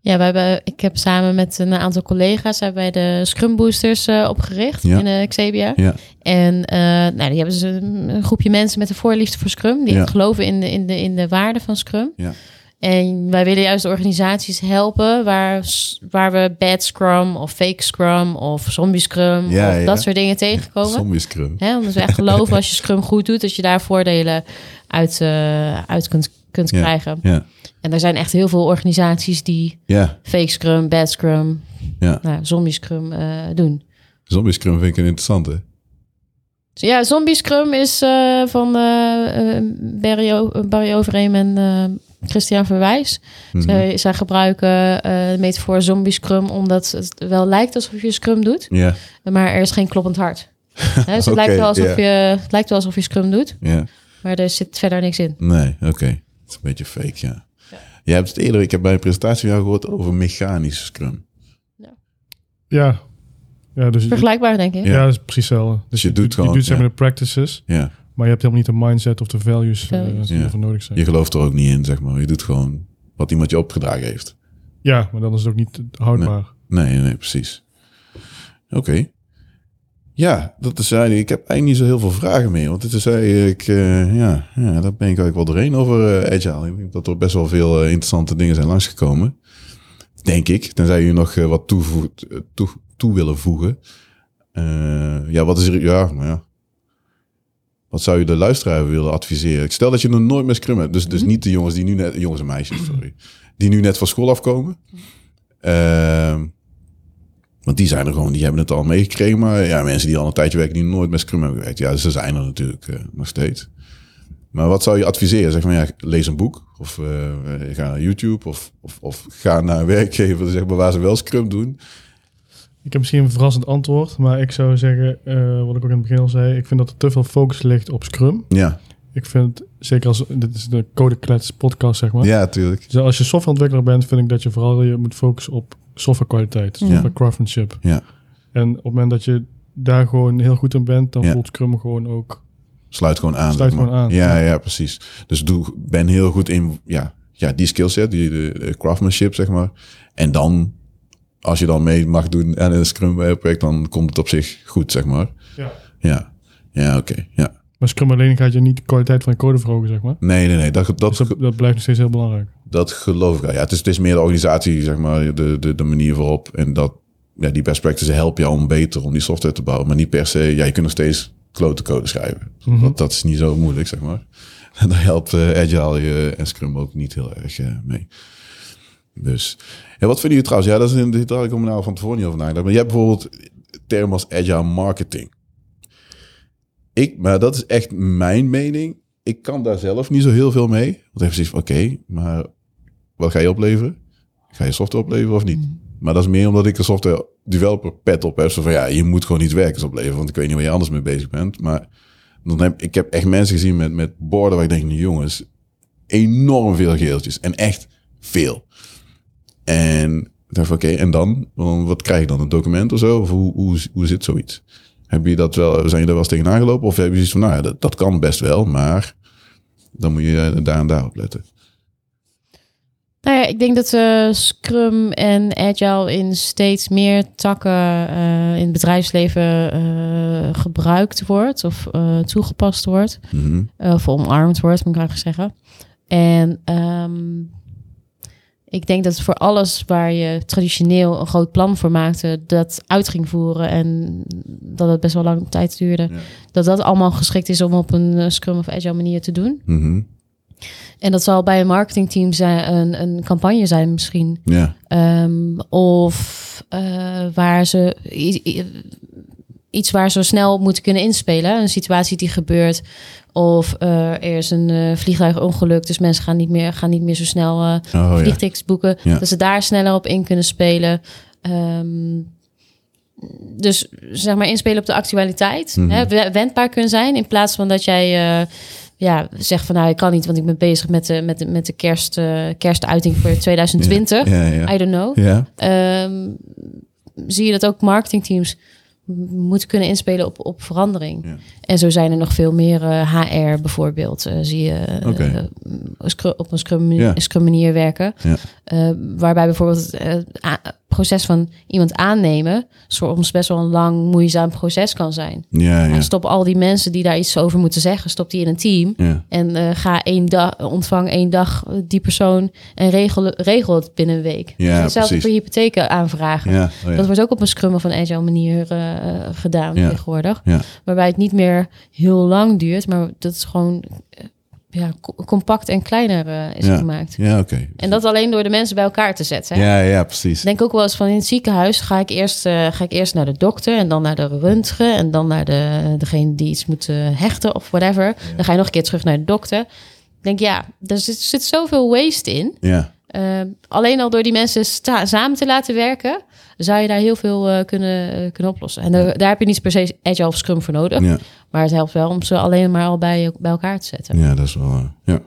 Ja, we hebben, ik heb samen met een aantal collega's hebben wij de Scrum Boosters eh, opgericht Ja. in de Xebia. Ja, En eh, nou, die hebben ze een, een groepje mensen met een voorliefde voor Scrum. Die Ja. geloven in de, in, de, in de waarde van Scrum. Ja. En wij willen juist de organisaties helpen waar, waar we bad Scrum of fake Scrum of zombie Scrum Ja, of ja. dat soort dingen tegenkomen. zombie Scrum. Hè, omdat we echt geloven als je Scrum goed doet, dat je daar voordelen uit, eh, uit kunt, kunt Ja. krijgen. Ja, En er zijn echt heel veel organisaties die ja, fake Scrum, bad Scrum, ja. nou, zombie Scrum eh, doen. Zombie Scrum vind ik een interessante. Dus Ja, Zombie Scrum is eh, van Barry, Barry Overeem en Christian Verwijs. Mhm. Zij, zij gebruiken eh, de metafoor Zombie Scrum omdat het wel lijkt alsof je Scrum doet, Ja, maar er is geen kloppend hart. Hè, dus het, lijkt wel alsof ja. je, het lijkt wel alsof je Scrum doet, ja. maar er zit verder niks in. Nee, oké. Het is een beetje fake, ja. Je hebt het eerder, ik heb bij een presentatie van jou gehoord over mechanisch Scrum. Ja. Ja, dus, Vergelijkbaar, denk ik. ja, Ja. dat is precies hetzelfde. Dus je je, doet doet, gewoon, je doet zeg ja. maar de practices, Ja, maar je hebt helemaal niet de mindset of de values, eh, Values. die Ja. ervoor nodig zijn. je gelooft er ook niet in, zeg maar. Je doet gewoon wat iemand je opgedragen heeft. Ja, maar dan is het ook niet houdbaar. Nee, nee, precies. Oké. Ja, dat is eigenlijk. Ik heb eigenlijk niet zo heel veel vragen meer. Want het is eigenlijk. eh, ja, ja, daar ben ik eigenlijk wel doorheen over eh, Agile. Ik denk dat er best wel veel interessante dingen zijn langsgekomen. Denk ik. Tenzij jullie nog wat toevoeg, eh, toe, toe willen voegen. Eh, ja, wat is er. Ja, maar ja. Wat zou je de luisteraar willen adviseren? Ik stel dat je nog nooit met Scrum hebt. Dus, dus niet de jongens die nu net. Jongens en meisjes, sorry. Die nu net van school afkomen. Ehm, want die zijn er gewoon, die hebben het al meegekregen. Maar ja, mensen die al een tijdje werken, die nooit met Scrum hebben gewerkt. Ja, ze zijn er natuurlijk eh, nog steeds. Maar wat zou je adviseren? Zeg maar, ja, lees een boek. Of eh, ga naar YouTube. Of, of, of ga naar een werkgever zeg maar, waar ze wel Scrum doen. Ik heb misschien een verrassend antwoord, maar ik zou zeggen, eh, wat ik ook in het begin al zei, ik vind dat er te veel focus ligt op Scrum. Ja, Ik vind, zeker als, dit is de Codeklets podcast, zeg maar. ja, tuurlijk. Dus als je softwareontwikkelaar bent, vind ik dat je vooral je moet focussen op softwarekwaliteit, software craftsmanship. Ja. En op het moment dat je daar gewoon heel goed in bent, dan Ja. voelt Scrum gewoon ook... Sluit gewoon aan. Sluit gewoon aan. Ja, ja, precies. Dus doe, ben heel goed in ja, ja, die skillset, die de craftsmanship, zeg maar. En dan, als je dan mee mag doen aan een Scrum project, dan komt het op zich goed, zeg maar. Ja. Ja, ja, oké. Ja. Maar Scrum alleen gaat je niet de kwaliteit van je code verhogen, zeg maar. Nee, nee, nee. Dat, Dus dat, dat, dat blijft nog steeds heel belangrijk. dat geloof ik wel. Ja, het is, het is meer de organisatie, zeg maar, de, de, de manier waarop. En dat, ja, die best practices helpen jou om beter om die software te bouwen. Maar niet per se, ja, je kunt nog steeds klote code schrijven. Mhm. dat, dat is niet zo moeilijk, zeg maar. En daar helpt eh, Agile je en Scrum ook niet heel erg eh, mee. Dus, ja, wat vinden jullie trouwens? Ja, dat is in dit had ik om nou van tevoren niet over nagedacht. Maar je hebt bijvoorbeeld termen als Agile marketing. Ik, maar dat is echt mijn mening. Ik kan daar zelf niet zo heel veel mee. Want even zoiets van, oké, maar wat ga je opleveren? Ga je software opleveren of niet? Maar dat is meer omdat ik een software developer pet op heb. Zo van, ja, je moet gewoon iets werkers opleveren. Want ik weet niet waar je anders mee bezig bent. Maar dan heb, ik heb echt mensen gezien met, met borden waar ik denk, jongens, enorm veel geeltjes. En echt veel. En ik dacht van, oké, en dan? Wat krijg je dan? Een document of zo? Of hoe, hoe, hoe zit zoiets? Heb je dat wel, zijn je er wel eens tegenaan gelopen? Of heb je zoiets van, nou ja, dat, dat kan best wel, maar dan moet je eh, daar en daar op letten. Nou ja, ik denk dat Scrum en Agile in steeds meer takken eh, in het bedrijfsleven eh, gebruikt wordt of toegepast wordt. Mhm. Of omarmd wordt, moet ik eigenlijk zeggen. En ehm, ik denk dat voor alles waar je traditioneel een groot plan voor maakte, dat uit ging voeren en dat het best wel lang tijd duurde, Ja. dat dat allemaal geschikt is om op een eh, Scrum of Agile manier te doen. Mhm. En dat zal bij een marketingteam zijn, een, een campagne zijn misschien. Ja, Ehm, of eh, waar ze iets waar ze snel moeten kunnen inspelen. Een situatie die gebeurt. Of eh, er is een eh, vliegtuigongeluk, dus mensen gaan niet meer, gaan niet meer zo snel oh ja. vliegtickets boeken. Ja. Dat ze daar sneller op in kunnen spelen. Ehm, dus zeg maar inspelen op de actualiteit. Mhm. Hè, we- wendbaar kunnen zijn. In plaats van dat jij ja, zegt van nou ik kan niet, want ik ben bezig met de, met de, met de kerst, kerstuiting voor 2020. Ja, ja. I don't know. Ehm, zie je dat ook marketingteams m- moeten kunnen inspelen op, op verandering. Ja. En zo zijn er nog veel meer eh, HR bijvoorbeeld. eh, zie je eh, eh, op een scrum, Ja. scrum manier werken. Ja. Eh, waarbij bijvoorbeeld eh, proces van iemand aannemen... soms best wel een lang, moeizaam proces kan zijn. ja, ja. En stop al die mensen die daar iets over moeten zeggen... stop die in een team... ja. En eh, ga één dag, ontvang één dag die persoon en regel, regel het binnen een week. Ja, Hetzelfde precies. voor hypotheken aanvragen. Oh. Dat wordt ook op een scrum of een agile manier eh, gedaan tegenwoordig. Waarbij het niet meer heel lang duurt, maar dat is gewoon eh, ja, co- compact en kleiner eh, is Ja. gemaakt. ja oké. En dat alleen door de mensen bij elkaar te zetten. Hè? Ja, ja, precies. Denk ook wel eens van in het ziekenhuis ga ik eerst, eh, ga ik eerst naar de dokter en dan naar de röntgen en dan naar de, degene die iets moet eh, hechten of whatever. Dan ga je nog een keer terug naar de dokter. Denk ja, er zit, zit zoveel waste in. Ja, alleen al door die mensen samen te laten werken, zou je daar heel veel eh, kunnen, eh, kunnen oplossen. En daar, daar heb je niet per se Agile of Scrum voor nodig. ja, Maar het helpt wel om ze alleen maar al bij, bij elkaar te zetten. ja, dat is wel, ja.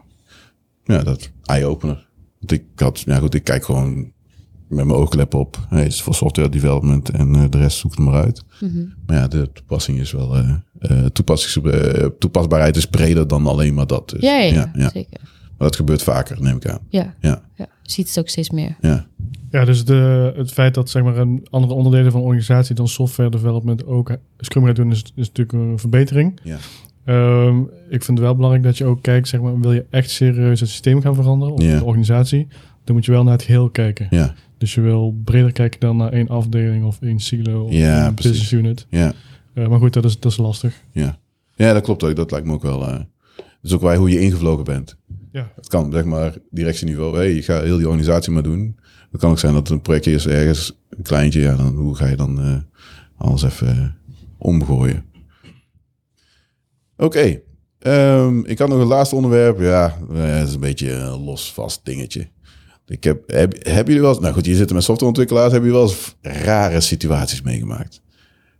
Ja, dat eye-opener. Want ik had, ja goed, ik kijk gewoon met mijn oogklep op. Het is voor software development en eh, de rest zoek het maar uit. Mhm. Maar ja, de toepassing is wel, toepassings, eh, toepasbaarheid is breder dan alleen maar dat. Dus, Ja, ja, ja, zeker. Maar dat gebeurt vaker, neem ik aan. Ja, Ja, ziet het ook steeds meer. ja, Ja, dus de, het feit dat zeg maar, een andere onderdelen van een organisatie dan software development ook Scrum gaat doen, is, is natuurlijk een verbetering. ja. Ehm, ik vind het wel belangrijk dat je ook kijkt, zeg maar, wil je echt serieus het systeem gaan veranderen of Ja. de organisatie, dan moet je wel naar het geheel kijken. ja, Dus je wil breder kijken dan naar één afdeling of één silo of Ja, één precies. business unit. ja. Eh, maar goed, dat is, dat is lastig. Ja. ja, dat klopt ook. Dat lijkt me ook wel. eh dat is ook wel hoe je ingevlogen bent. Ja, Het kan, zeg maar, directieniveau. Hey, je gaat heel die organisatie maar doen. Het kan ook zijn dat het een projectje is ergens, een kleintje. Ja, dan hoe ga je dan eh, alles even eh, omgooien? Oké. Ehm, ik had nog een laatste onderwerp. Ja, eh, het is een beetje een los vast dingetje. Ik heb, heb, hebben jullie wel nou goed, je zit met softwareontwikkelaars, hebben jullie wel eens rare situaties meegemaakt?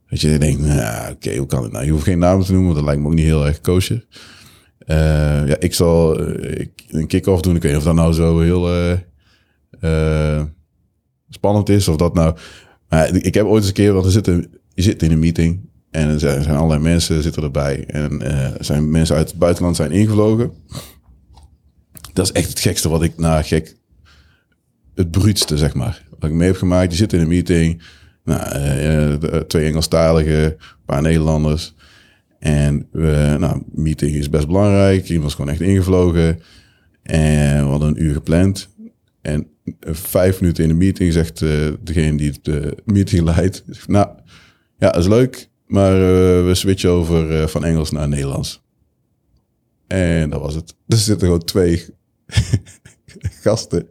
Dat je denkt, nou, oké, hoe kan het nou? Je hoeft geen namen te noemen, want dat lijkt me ook niet heel erg koosje. Uh, ja, ik zal ik, een kick-off doen. Ik weet niet of dat nou zo heel uh, spannend is. Of dat nou... Maar ik heb ooit eens een keer, want er zitten, je zit in een meeting en er zijn, allerlei mensen zitten erbij. En er zijn mensen uit het buitenland zijn ingevlogen. Dat is echt het gekste wat ik, nou gek, het bruutste zeg maar. Wat ik mee heb gemaakt. Je zit in een meeting nou, twee Engelstaligen, een paar Nederlanders. En we, nou, meeting is best belangrijk. Iemand was gewoon echt ingevlogen. En we hadden een uur gepland. En vijf minuten in de meeting zegt uh, degene die de meeting leidt... Nou, ja, dat is leuk, maar uh, we switchen over uh, van Engels naar Nederlands. En dat was het. Er zitten gewoon twee gasten.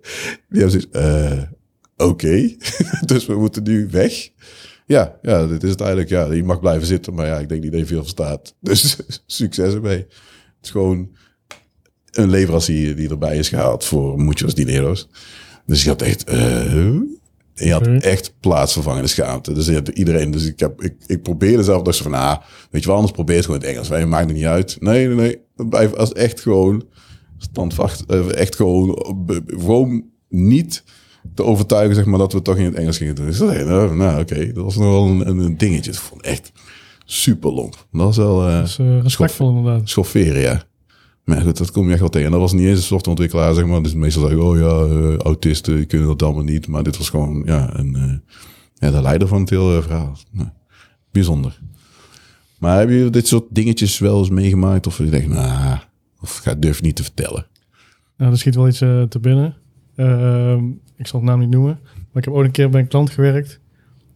Die hebben zoiets... Oké, dus we moeten nu weg. Ja, ja, dit is het eigenlijk. Ja, je mag blijven zitten, maar ja, ik denk niet dat je veel verstaat. Dus succes ermee. Het is gewoon een leverancier die erbij is gehaald voor muchos dineros. Dus je had echt, uh, je had echt plaatsvervangende schaamte. Dus iedereen, dus ik, heb, ik, ik probeerde zelf dus van, ah, weet je wel, anders probeer het gewoon in het Engels. Wij maakt het niet uit. Nee, nee, nee. Blijf als echt gewoon standvast, echt gewoon, gewoon niet te overtuigen, zeg maar, dat we toch in het Engels gingen doen. Dus nou, nou oké, okay. dat was nog wel een, een dingetje. Dat vond echt super lomp. Dat was wel... Uh, dat is, uh, respectvol inderdaad. Schofferen, ja. Maar goed, dat kom je echt wel tegen. En dat was niet eens een softwareontwikkelaar, zeg maar. Dus meestal zeggen, oh ja, uh, autisten kunnen dat allemaal niet. Maar dit was gewoon, ja, een, ja de leider van het hele verhaal. Nou, bijzonder. Maar hebben jullie dit soort dingetjes wel eens meegemaakt? Of je denkt, nou, of ga durf niet te vertellen? Nou, er schiet wel iets te binnen. Ik zal het naam niet noemen. Maar ik heb ook een keer bij een klant gewerkt.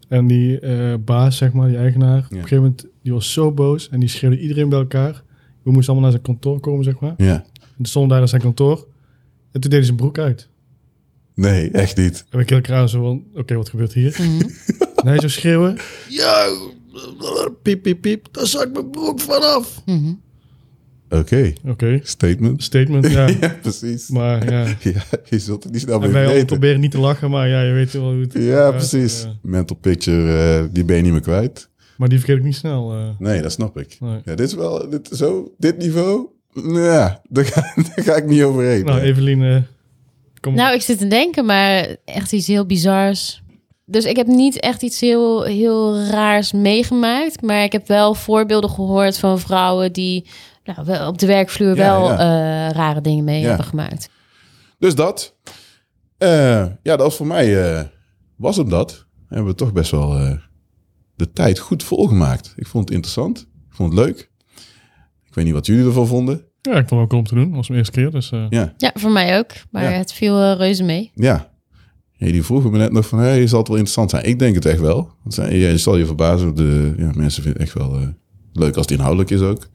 En die uh, baas, zeg maar, die eigenaar, op een gegeven moment, die was zo boos. En die schreeuwde iedereen bij elkaar. We moesten allemaal naar zijn kantoor komen, zeg maar. Ja. En toen stond daar in zijn kantoor. En toen deed hij zijn broek uit. Nee, echt niet. En ik keer aan zo van, oké, wat gebeurt hier? Mm -hmm. en hij zo schreeuwen. Ja, piep, piep, piep. Daar zak mijn broek vanaf. Mm -hmm. Oké. Oké. Okay. Statement. Statement, ja. ja, precies. Maar ja. ja. Je zult het niet snel meer wij weten. proberen niet te lachen, maar ja, je weet wel hoe het Ja, precies. Mental picture, uh, die ben je niet meer kwijt. Maar die vergeet ik niet snel. Uh. Nee, dat snap ik. Nee. Ja, dit is wel, dit, zo, dit niveau, ja, daar ga, daar ga ik niet overheen. Nou, Evelien, kom Nou, ik zit te denken, maar echt iets heel bizars. Dus ik heb niet echt iets heel, heel raars meegemaakt. Maar ik heb wel voorbeelden gehoord van vrouwen die nou, wel op de werkvloer Ja, wel ja. eh, rare dingen mee Ja. hebben gemaakt. Dus dat. Eh, ja, dat was voor mij, eh, was hem dat. Hebben we toch best wel eh, de tijd goed volgemaakt. Ik vond het interessant. Ik vond het leuk. Ik weet niet wat jullie ervan vonden. Ja, ik vond het ook cool om te doen. Dat was mijn eerste keer, dus... eh, Ja, Ja, voor mij ook. Maar Ja. het viel reuze mee. ja. Hey, die vroegen me net nog van, hey, zal het wel interessant zijn? Ik denk het echt wel. Want zijn, je zal je verbazen, de ja, mensen vinden het echt wel eh, leuk als het inhoudelijk is ook.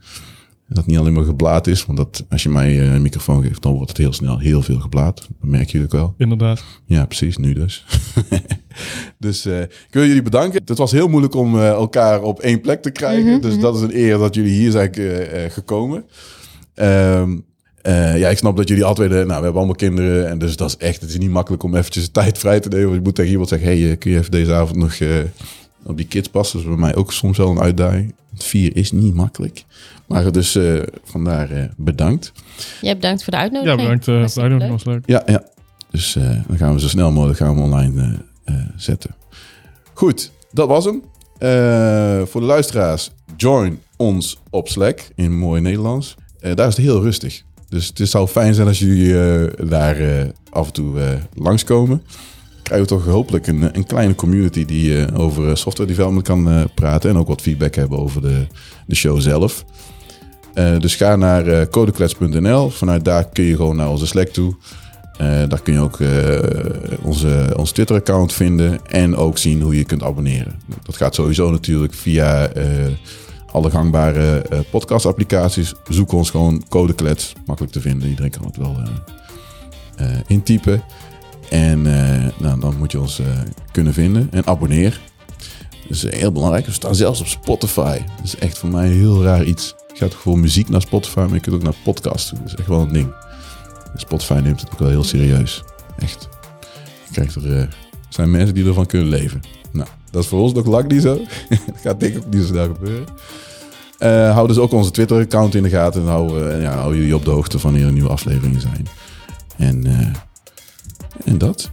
En dat het niet alleen maar geblaad is, want dat, als je mij eh, een microfoon geeft, dan wordt het heel snel heel veel geblaad. Dat merk je ook wel. inderdaad. Ja, precies, nu dus. dus eh, ik wil jullie bedanken. Het was heel moeilijk om eh, elkaar op één plek te krijgen. dus dat is een eer dat jullie hier zijn gekomen. Ehm, eh, ja, ik snap dat jullie altijd... Nou, we hebben allemaal kinderen. En dus dat is echt... Het is niet makkelijk om eventjes tijd vrij te nemen. Want je moet tegen iemand zeggen... hey, kun je even deze avond nog eh, op die kids passen? Dat is bij mij ook soms wel een uitdaging. Vier is niet makkelijk. Maar dus eh, vandaar eh, bedankt. Jij bedankt voor de Ja, uitnodiging. bedankt uh, Was voor de uitnodiging. was leuk. Ja, ja. Dus eh, dan gaan we zo snel mogelijk gaan we online eh, eh, zetten. Goed, dat was hem. Eh, voor de luisteraars, join ons op Slack in mooi Nederlands. Eh, daar is het heel rustig. Dus het zou fijn zijn als jullie eh, daar eh, af en toe eh, langskomen. Krijgen we toch hopelijk een, een kleine community die eh, over eh, software development kan eh, praten. En ook wat feedback hebben over de, de show zelf. Dus ga naar codeklets.nl. Vanuit daar kun je gewoon naar onze Slack toe. Daar kun je ook onze, ons Twitter-account vinden. En ook zien hoe je kunt abonneren. Dat gaat sowieso natuurlijk via alle gangbare podcast-applicaties. Zoek ons gewoon Codeklets. Makkelijk te vinden. Iedereen kan het wel intypen. En eh, nou, dan moet je ons eh, kunnen vinden. En abonneer. Dat is heel belangrijk. We staan zelfs op Spotify. Dat is echt voor mij een heel raar iets. Je gaat toch voor muziek naar Spotify, maar je kunt ook naar podcasts toe. Dat is echt wel een ding. Spotify neemt het ook wel heel serieus. Echt. Er, eh, zijn mensen die ervan kunnen leven. Nou, dat is voor ons nog lang niet zo. dat gaat denk ik ook niet zo snel gebeuren. Eh, hou dus ook onze Twitter-account in de gaten. En hou, eh, ja, jullie op de hoogte van wanneer er nieuwe afleveringen zijn. En, en dat.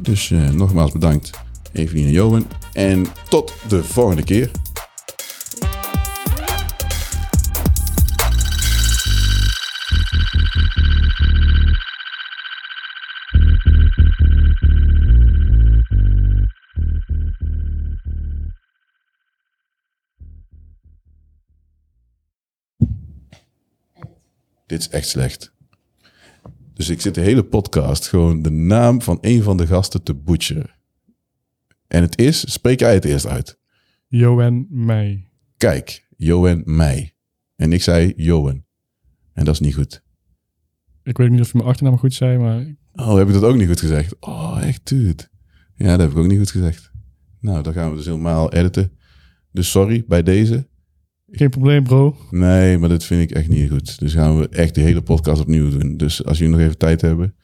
Dus eh, nogmaals bedankt, Evelien en Johan. En tot de volgende keer. Dit is echt slecht. Dus ik zit de hele podcast gewoon de naam van een van de gasten te butcheren. En het is, spreek jij het eerst uit. Johan Meij. Kijk, Johan Meij. En ik zei Johan. En dat is niet goed. Ik weet niet of je mijn achternaam goed zei, maar Oh, heb ik dat ook niet goed gezegd? Oh, echt, dude. Ja, dat heb ik ook niet goed gezegd. Nou, dan gaan we dus helemaal editen. Dus sorry bij deze. Geen probleem, bro. Nee, maar dat vind ik echt niet goed. Dus gaan we echt de hele podcast opnieuw doen. Dus als jullie nog even tijd hebben,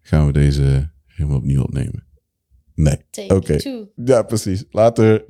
gaan we deze helemaal opnieuw opnemen. Nee. Oké. two. Ja, precies. Later.